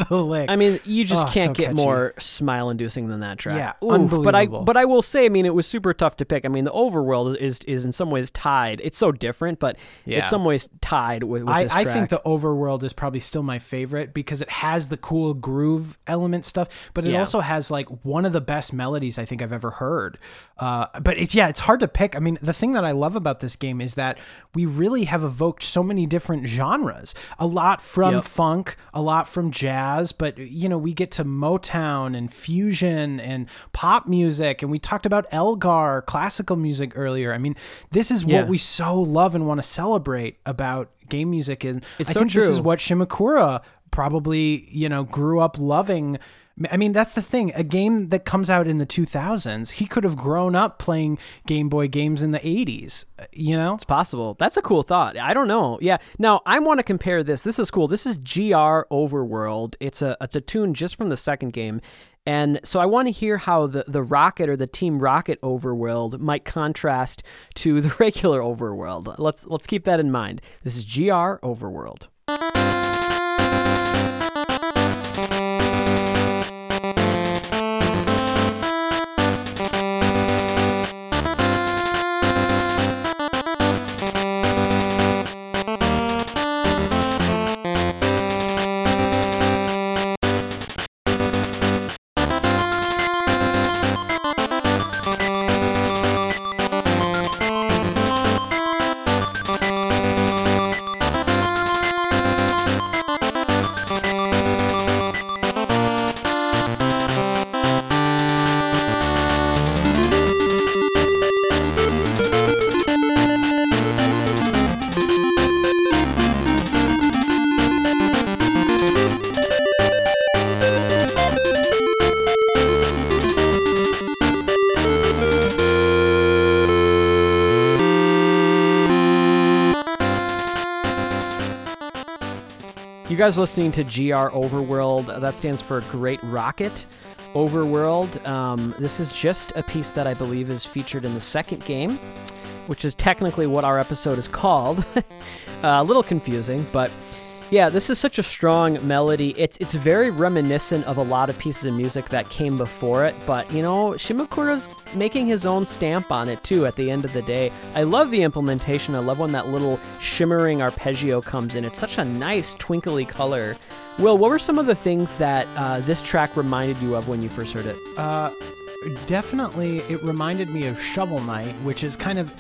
the lick. I mean, you just Oh, can't so get catchy. more smile-inducing than that track. Yeah, Oof, But I, but I will say, I mean, it was super tough to pick. I mean, the overworld is is in some ways tied. It's so different, but Yeah. in some ways tied with, with I, this I think the overworld is probably still my favorite because it has the cool groove element stuff, but it Yeah. also has like one of the best melodies I think I've ever heard. Uh, but it's yeah, it's hard to pick. I mean, the thing that I love about this game is that we really have evoked so many different genres. A lot from Yep. funk, a lot from jazz, but you know, we get to Motown and fusion and pop music, and we talked about Elgar, classical music earlier. I mean, this is Yeah. what we so love and want to celebrate about game music and It's I so think this is what Shimakura probably, you know, grew up loving. I mean, that's the thing. A game that comes out in the 2000s, he could have grown up playing Game Boy games in the 80s, uh, you know? It's possible. That's a cool thought. I don't know. Yeah. Now I want to compare this. This is cool. This is GR Overworld. It's a it's a tune just from the second game. And so I want to hear how the, the Rocket or the Team Rocket overworld might contrast to the regular overworld. Let's let's keep that in mind. This is GR Overworld. Guys listening to GR Overworld. That stands for Great Rocket Overworld. Um, this is just a piece that I believe is featured in the second game, which is technically what our episode is called. uh, a little confusing, but yeah, this is such a strong melody. It's it's very reminiscent of a lot of pieces of music that came before it, but you know, Shimakura's making his own stamp on it too at the end of the day. I love the implementation. I love when that little shimmering arpeggio comes in. It's such a nice twinkly color. Will, what were some of the things that uh, this track reminded you of when you first heard it? Uh, definitely, it reminded me of Shovel Knight, which is kind of.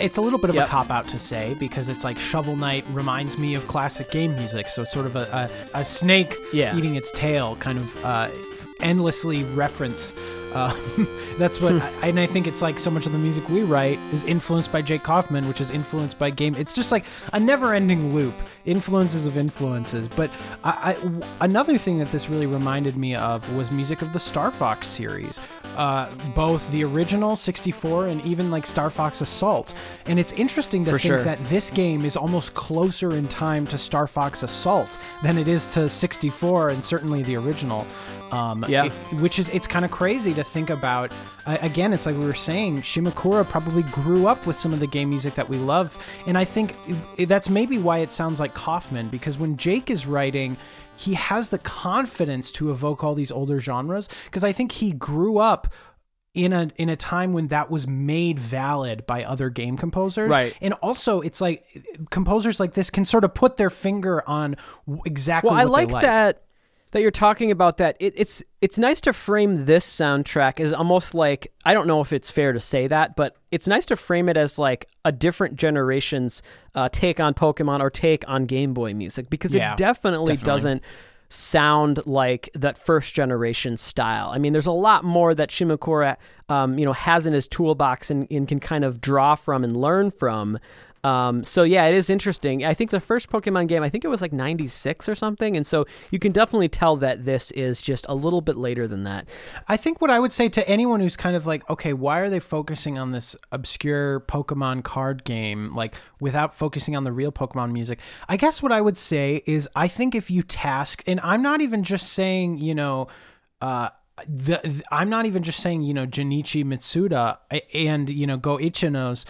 It's a little bit of Yep. a cop out to say because it's like Shovel Knight reminds me of classic game music. So it's sort of a, a, a snake Yeah. eating its tail, kind of uh, endlessly reference. Uh, that's what, I, and I think it's like so much of the music we write is influenced by Jake Kaufman, which is influenced by game. It's just like a never-ending loop, influences of influences. But I, I w- another thing that this really reminded me of was music of the Star Fox series, uh, both the original 64 and even like Star Fox Assault. And it's interesting to For think sure. that this game is almost closer in time to Star Fox Assault than it is to 64 and certainly the original. Um, Yeah. it- which is it's kind of crazy to think about. Uh, again, it's like we were saying, Shimakura probably grew up with some of the game music that we love, and I think that's maybe why it sounds like Kaufman because when Jake is writing. He has the confidence to evoke all these older genres because I think he grew up in a in a time when that was made valid by other game composers Right. and also it's like composers like this can sort of put their finger on exactly Well, I they like that that you're talking about that. It, it's it's nice to frame this soundtrack as almost like I don't know if it's fair to say that, but it's nice to frame it as like a different generation's uh, take on Pokemon or take on Game Boy music because Yeah, it definitely, definitely. doesn't sound like that first generation style. I mean, there's a lot more that Shimakura, um, you know, has in his toolbox and, and can kind of draw from and learn from. Um, so yeah, it is interesting. I think the first Pokemon game, I think it was like 96 or something. And so you can definitely tell that this is just a little bit later than that. I think what I would say to anyone who's kind of like, okay, why are they focusing on this obscure Pokemon card game, like without focusing on the real Pokemon music? I guess what I would say is I think if you task, and I'm not even just saying, you know, uh, the, I'm not even just saying, you know, Junichi Masuda and, you know, Go Ichinose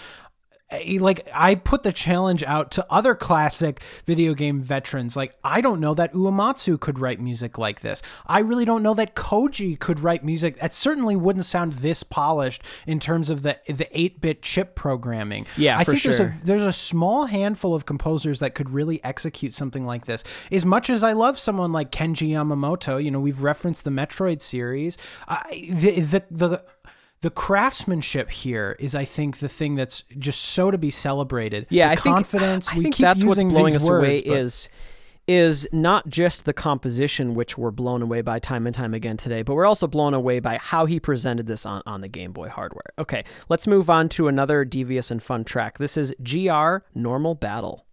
Eh, like I put the challenge out to other classic video game veterans. Like I don't know that Uematsu could write music like this. I really don't know that Koji could write music that certainly wouldn't sound this polished in terms of the the eight bit chip programming. Yeah, I for think sure. there's a there's a small handful of composers that could really execute something like this. As much as I love someone like Kenji Yamamoto, you know, we've referenced the Metroid series. I, the the the the craftsmanship here is, I think, the thing that's just so to be celebrated. Yeah, the I think. I we think keep that's what's blowing us words, away but- is is not just the composition which we're blown away by time and time again today, but we're also blown away by how he presented this on, on the Game Boy hardware. Okay, let's move on to another devious and fun track. This is GR Normal Battle.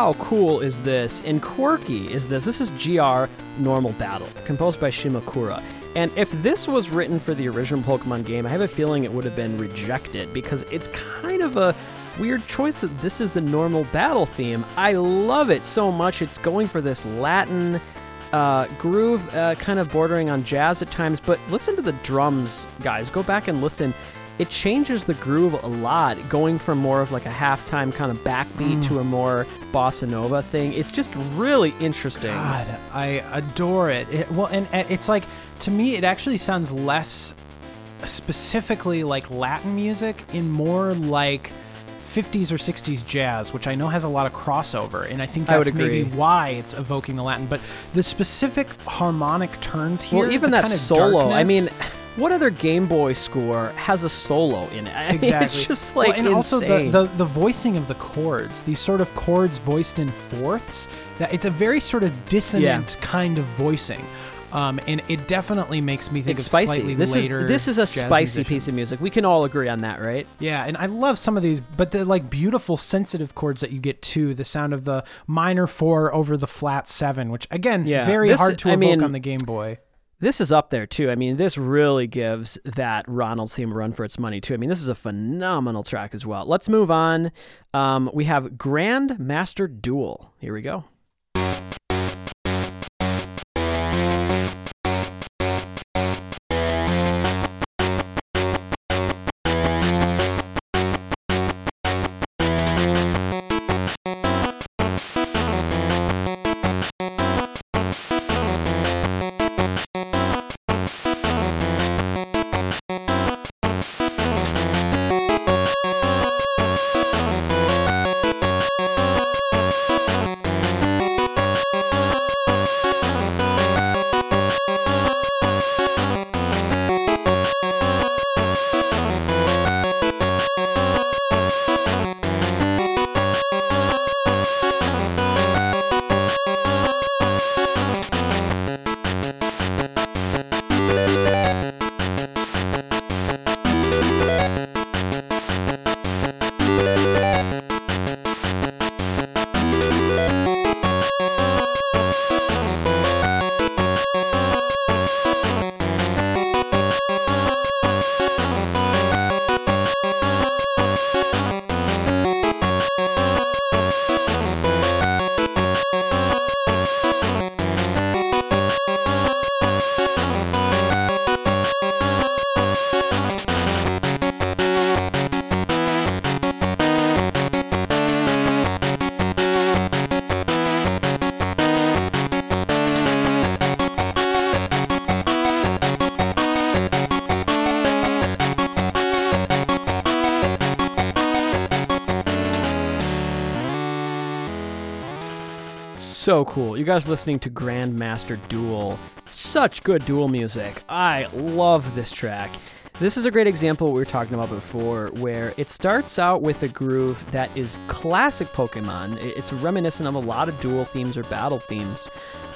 How cool is this? And quirky is this? This is GR Normal Battle, composed by Shimakura. And if this was written for the original Pokemon game, I have a feeling it would have been rejected because it's kind of a weird choice that this is the normal battle theme. I love it so much. It's going for this Latin uh, groove, uh, kind of bordering on jazz at times. But listen to the drums, guys. Go back and listen. It changes the groove a lot, going from more of like a halftime kind of backbeat mm. to a more bossa nova thing. It's just really interesting. God, I adore it. it. Well, and, and it's like to me, it actually sounds less specifically like Latin music and more like 50s or 60s jazz, which I know has a lot of crossover, and I think that's I would maybe why it's evoking the Latin. But the specific harmonic turns here, well, even that kind of solo. I mean, what other Game Boy score has a solo in it? I mean, Exactly. it's just like well, and also the, the the voicing of the chords, these sort of chords voiced in fourths. That it's a very sort of dissonant kind of voicing. Um, and it definitely makes me think it's of spicy. slightly This later is this is a spicy piece of music. We can all agree on that, right? Yeah, and I love some of these, but the like beautiful sensitive chords that you get too. The sound of the minor four over the flat seven, which again, Yeah. very This- hard to I evoke mean, on the Game Boy. This is up there too. I mean, this really gives that Ronald's theme a run for its money too. I mean, this is a phenomenal track as well. Let's move on. Um, we have Grand Master Duel. Here we go. So cool. You guys listening to Grandmaster Duel. Such good duel music. I love this track. This is a great example we were talking about before, where it starts out with a groove that is classic Pokemon. It's reminiscent of a lot of duel themes or battle themes.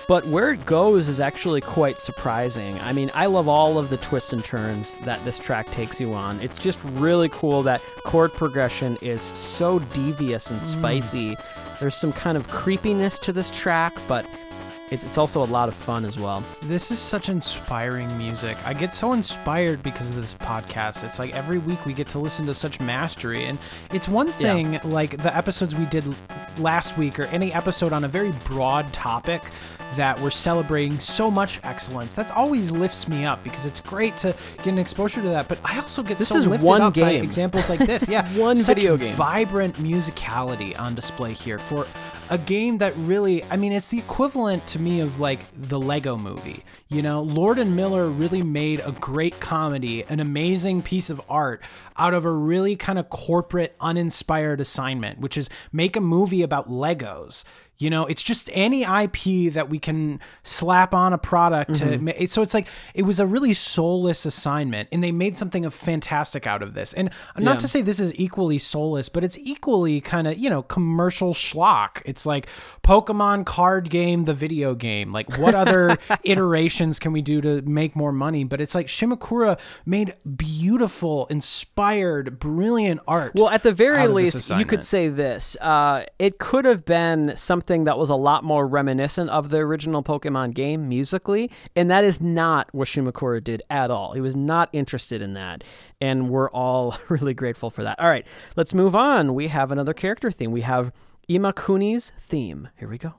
But where it goes is actually quite surprising. I mean, I love all of the twists and turns that this track takes you on. It's just really cool that chord progression is so devious and spicy. Mm. There's some kind of creepiness to this track, but it's, it's also a lot of fun as well. This is such inspiring music. I get so inspired because of this podcast. It's like every week we get to listen to such mastery. And it's one thing, yeah. like the episodes we did last week or any episode on a very broad topic that we're celebrating so much excellence. That always lifts me up because it's great to get an exposure to that. But I also get this so is lifted one up game. by examples like this. Yeah, one such video game. Vibrant musicality on display here for a game that really, I mean, it's the equivalent to me of like the Lego movie. You know, Lord and Miller really made a great comedy, an amazing piece of art out of a really kind of corporate, uninspired assignment, which is make a movie about Legos. You know, it's just any IP that we can slap on a product mm-hmm. to. So it's like it was a really soulless assignment, and they made something of fantastic out of this. And not yeah. to say this is equally soulless, but it's equally kind of you know commercial schlock. It's like Pokemon card game, the video game. Like what other iterations can we do to make more money? But it's like Shimakura made beautiful, inspired, brilliant art. Well, at the very least, you could say this: uh, it could have been something something that was a lot more reminiscent of the original Pokemon game musically, and that is not what Shimakura did at all. He was not interested in that, and we're all really grateful for that. All right, let's move on. We have another character theme. We have Imakuni's theme. Here we go.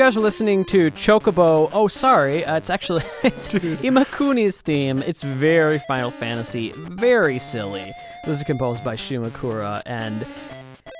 Guys are listening to Chocobo. Oh, sorry, uh, it's actually it's Imakuni's theme. It's very Final Fantasy, very silly. This is composed by Shimakura, and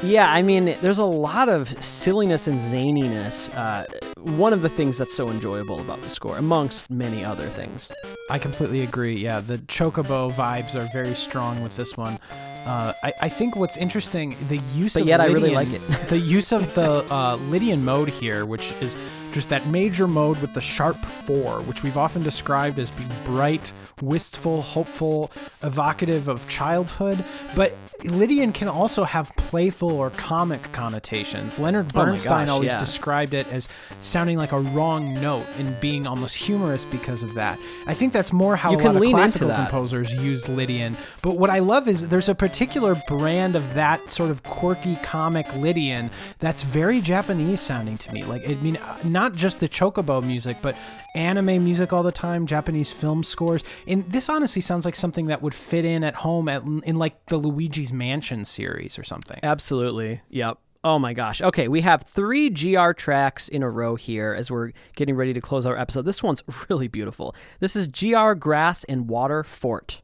yeah, I mean, there's a lot of silliness and zaniness. Uh, one of the things that's so enjoyable about the score, amongst many other things. I completely agree. Yeah, the Chocobo vibes are very strong with this one. Uh, I, I, think what's interesting the use but of yet Lydian, I really like it. the use of the uh, Lydian mode here, which is just that major mode with the sharp four, which we've often described as being bright, wistful, hopeful, evocative of childhood. But Lydian can also have playful or comic connotations. Leonard oh Bernstein oh gosh, always yeah. described it as sounding like a wrong note and being almost humorous because of that. I think that's more how you a lot of classical composers use Lydian. But what I love is there's a particular brand of that sort of quirky comic Lydian that's very Japanese sounding to me. Like I mean, not just the chocobo music, but anime music all the time, Japanese film scores. And this honestly sounds like something that would fit in at home at, in like the Luigi's Mansion series or something. Absolutely. Yep. Oh my gosh. Okay, we have three GR tracks in a row here as we're getting ready to close our episode. This one's really beautiful. This is GR Grass and Water Fort.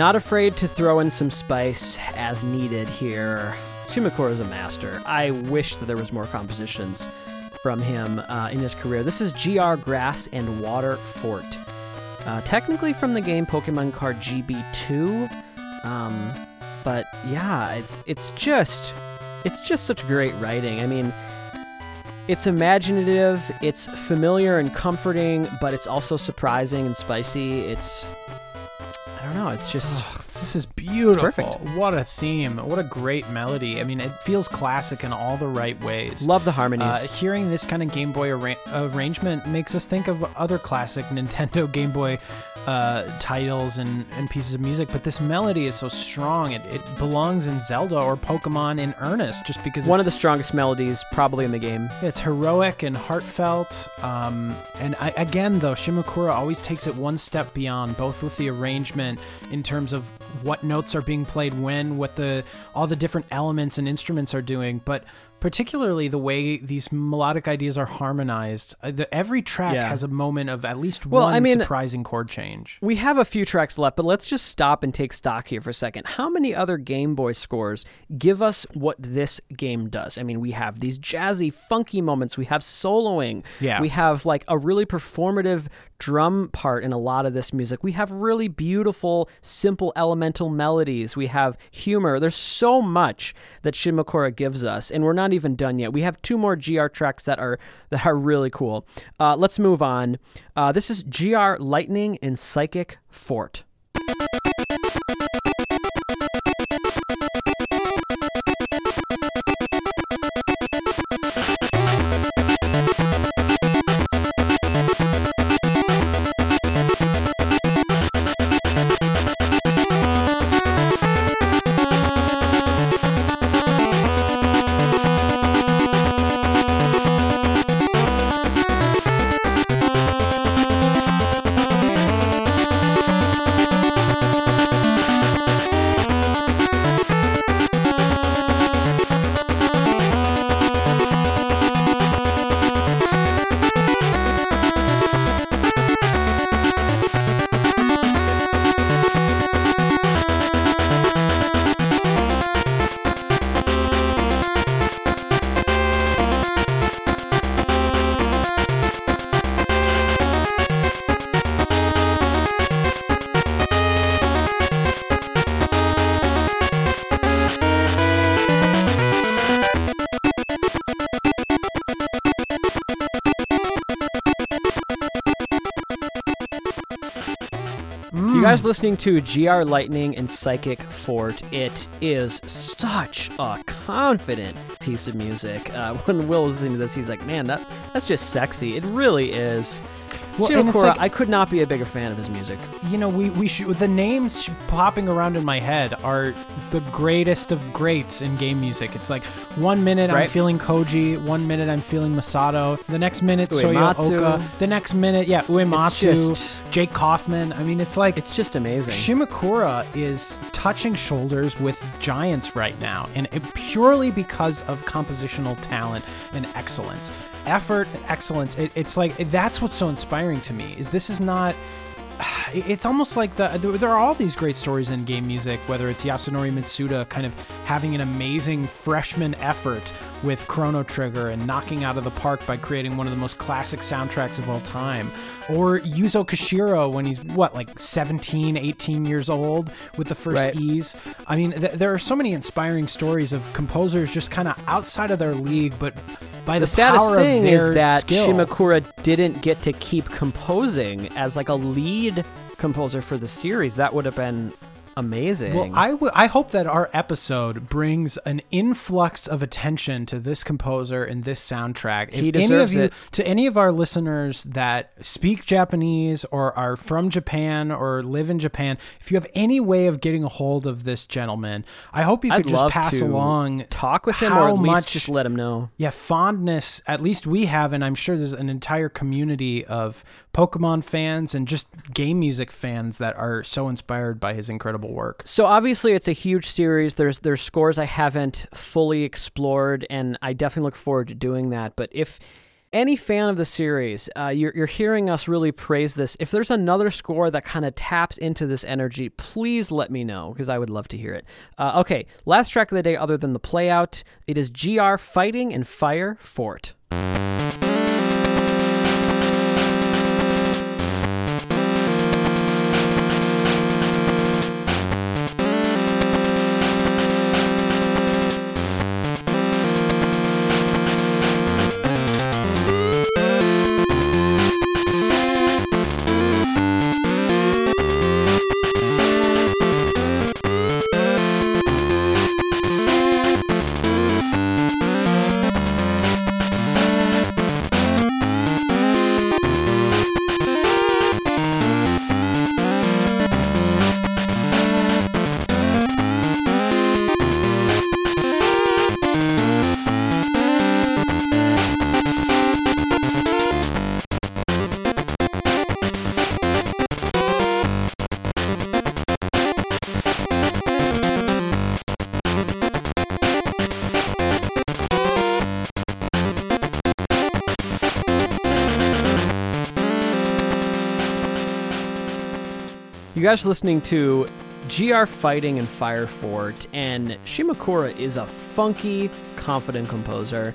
Not afraid to throw in some spice as needed here. Shimakura is a master. I wish that there was more compositions from him uh, in his career. This is GR Grass and Water Fort. Uh, technically from the game Pokemon Card GB2, um, but yeah, it's it's just it's just such great writing. I mean, it's imaginative, it's familiar and comforting, but it's also surprising and spicy. It's don't know, it's just this is beautiful. What a theme. What a great melody. I mean, it feels classic in all the right ways. love the harmonies. Uh, hearing this kind of Game Boy arra- arrangement makes us think of other classic Nintendo Game Boy uh, titles and, and pieces of music, but this melody is so strong. It, it belongs in Zelda or Pokemon in earnest, just because it's One of the strongest melodies probably in the game. it's heroic and heartfelt. Um, and I, again, though, Shimakura always takes it one step beyond, both with the arrangement in terms of what notes are being played when, what the all the different elements and instruments are doing, but particularly the way these melodic ideas are harmonized. Uh, the, every track Yeah. has a moment of at least Well, one I mean- surprising chord change. We have a few tracks left, but let's just stop and take stock here for a second. How many other Game Boy scores give us what this game does? I mean, we have these jazzy, funky moments. We have soloing. Yeah. We have like a really performative drum part in a lot of this music. We have really beautiful, simple, elemental melodies. We have humor. There's so much that Shimakura gives us, and we're not even done yet. We have two more GR tracks that are that are really cool. Uh, let's move on. Uh, this is GR Lightning and Psychic Fort. Guys listening to GR Lightning and Psychic Fort, it is such a confident piece of music. Uh, when Will was listening to this, he's like, man, that that's just sexy. It really is. Well, Shimakura, like- I could not be a bigger fan of his music. you know, we, we should, the names popping around in my head are the greatest of greats in game music. It's like one minute I'm feeling Koji, one minute I'm feeling Masato, the next minute Soyo Uematsu. Oka, the next minute, yeah, Uematsu, just- Jake Kaufman. I mean, it's like It's just amazing. Shimakura is touching shoulders with giants right now, and it, purely because of compositional talent and excellence, effort, excellence. It, it's like that's what's so inspiring to me. Is this is not. It's almost like the there are all these great stories in game music, whether it's Yasunori Mitsuda kind of having an amazing freshman effort with Chrono Trigger and knocking out of the park by creating one of the most classic soundtracks of all time, or Yuzo Koshiro when he's what like 17, 18 years old with the first Right. Ys. I mean, th- there are so many inspiring stories of composers just kind of outside of their league, but by the, the saddest power thing is that skill. Shimakura didn't get to keep composing as like a lead composer for the series. That would have been amazing. Well, I w- I hope that our episode brings an influx of attention to this composer and this soundtrack. If He any deserves of you, it. To any of our listeners that speak Japanese or are from Japan or live in Japan, if you have any way of getting a hold of this gentleman, I hope you I'd could just love pass along talk with him or at least much just let him know. yeah, fondness, at least we have, and I'm sure there's an entire community of Pokemon fans and just game music fans that are so inspired by his incredible work. So obviously it's a huge series. There's there's scores I haven't fully explored and I definitely look forward to doing that. But if any fan of the series, uh, you're, you're hearing us really praise this. If there's another score that kind of taps into this energy, please let me know because I would love to hear it. Uh, okay, last track of the day, other than the playout, it is GR Fighting and Fire Fort. Guys are listening to GR Fighting and Fire Fort, and Shimakura is a funky, confident composer.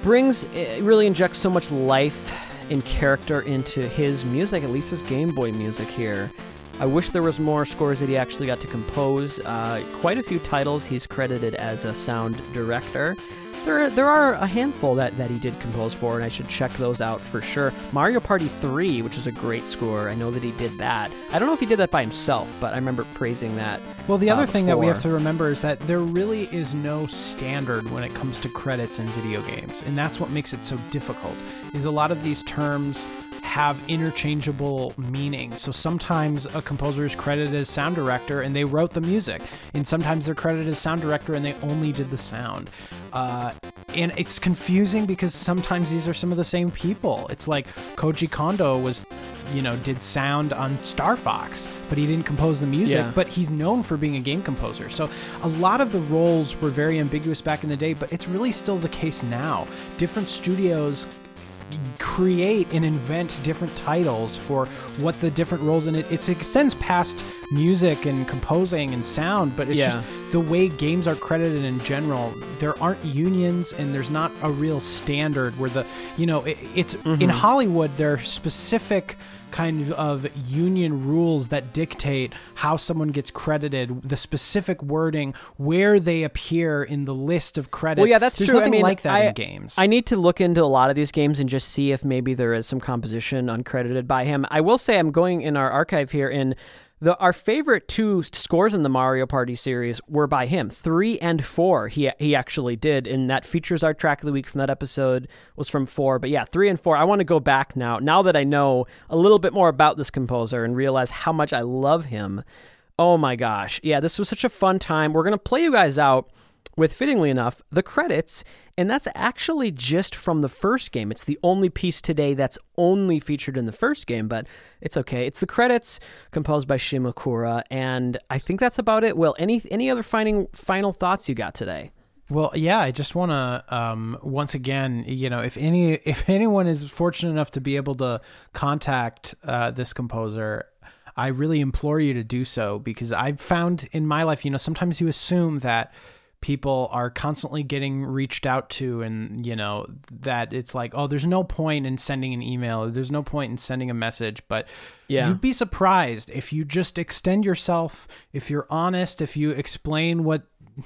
Brings, really injects so much life and character into his music, at least his Game Boy music here. I wish there was more scores that he actually got to compose. Uh, quite a few titles he's credited as a sound director. There, there are a handful that, that he did compose for, and I should check those out for sure. Mario Party 3, which is a great score, I know that he did that. I don't know if he did that by himself, but I remember praising that. Well, the other uh, thing that we have to remember is that there really is no standard when it comes to credits in video games, and that's what makes it so difficult. Is a lot of these terms have interchangeable meanings. So sometimes a composer is credited as sound director and they wrote the music, and sometimes they're credited as sound director and they only did the sound. Uh, and it's confusing because sometimes these are some of the same people. It's like Koji Kondo was, you know, did sound on Star Fox, but he didn't compose the music. Yeah. But he's known for being a game composer. So a lot of the roles were very ambiguous back in the day, but it's really still the case now. Different studios create and invent different titles for what the different roles in it it extends past music and composing and sound but it's Yeah. just the way games are credited in general there aren't unions and there's not a real standard where the you know it, it's in mm-hmm. hollywood there are specific kind of union rules that dictate how someone gets credited the specific wording where they appear in the list of credits Well, yeah, that's there's true. nothing I mean, like that I, in games I need to look into a lot of these games and just see if maybe there is some composition uncredited by him. I will say I'm going in our archive here in the our favorite two scores in the Mario Party series were by him. Three and four he he actually did, and that features our track of the week from that episode was from four. But yeah, three and four. I want to go back now. Now that I know a little bit more about this composer and realize how much I love him. Oh my gosh. Yeah, this was such a fun time. We're to play you guys out with, fittingly enough, the credits. And that's actually just from the first game. It's the only piece today that's only featured in the first game, but it's okay. It's the credits composed by Shimakura. And I think that's about it. Will, any, any other final, final thoughts you got today? Well, yeah, I just want to um, once again, you know, if any if anyone is fortunate enough to be able to contact uh, this composer, I really implore you to do so because I've found in my life, you know, sometimes you assume that people are constantly getting reached out to and you know that it's like oh there's no point in sending an email. There's no point in sending a message. But Yeah. you'd be surprised if you just extend yourself if you're honest if you explain what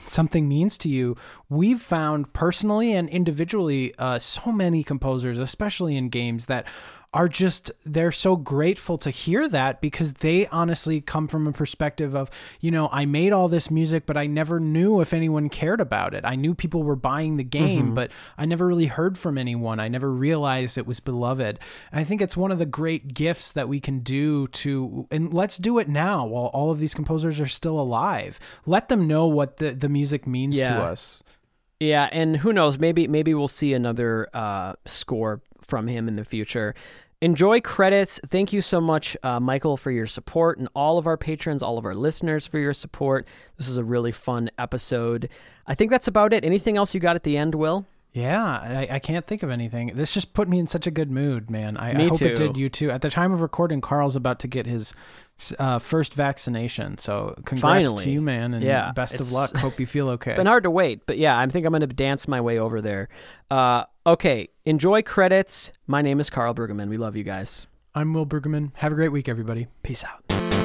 something means to you. We've found personally and individually uh, so many composers especially in games that are just they're so grateful to hear that because they honestly come from a perspective of you know I made all this music but I never knew if anyone cared about it. I knew people were buying the game but I never really heard from anyone. I never realized it was beloved. And I think it's one of the great gifts that we can do to and let's do it now while all of these composers are still alive. Let them know what the the music means to us. Yeah, and who knows? Maybe maybe we'll see another uh, score from him in the future. Enjoy credits. Thank you so much, uh, Michael, for your support, and all of our patrons, all of our listeners for your support. This is a really fun episode. I think that's about it. Anything else you got at the end, Will? Yeah, I, I can't think of anything. This just put me in such a good mood, man. I, Me I hope it too. did you too. At the time of recording, Carl's about to get his uh, first vaccination. So congrats Finally. to you, man, and Yeah, best of luck. Hope you feel okay. Been hard to wait, but yeah, I think I'm going to dance my way over there. Uh, okay, enjoy credits. My name is Carl Bergman. We love you guys. I'm Will Bergman. Have a great week, everybody. Peace out.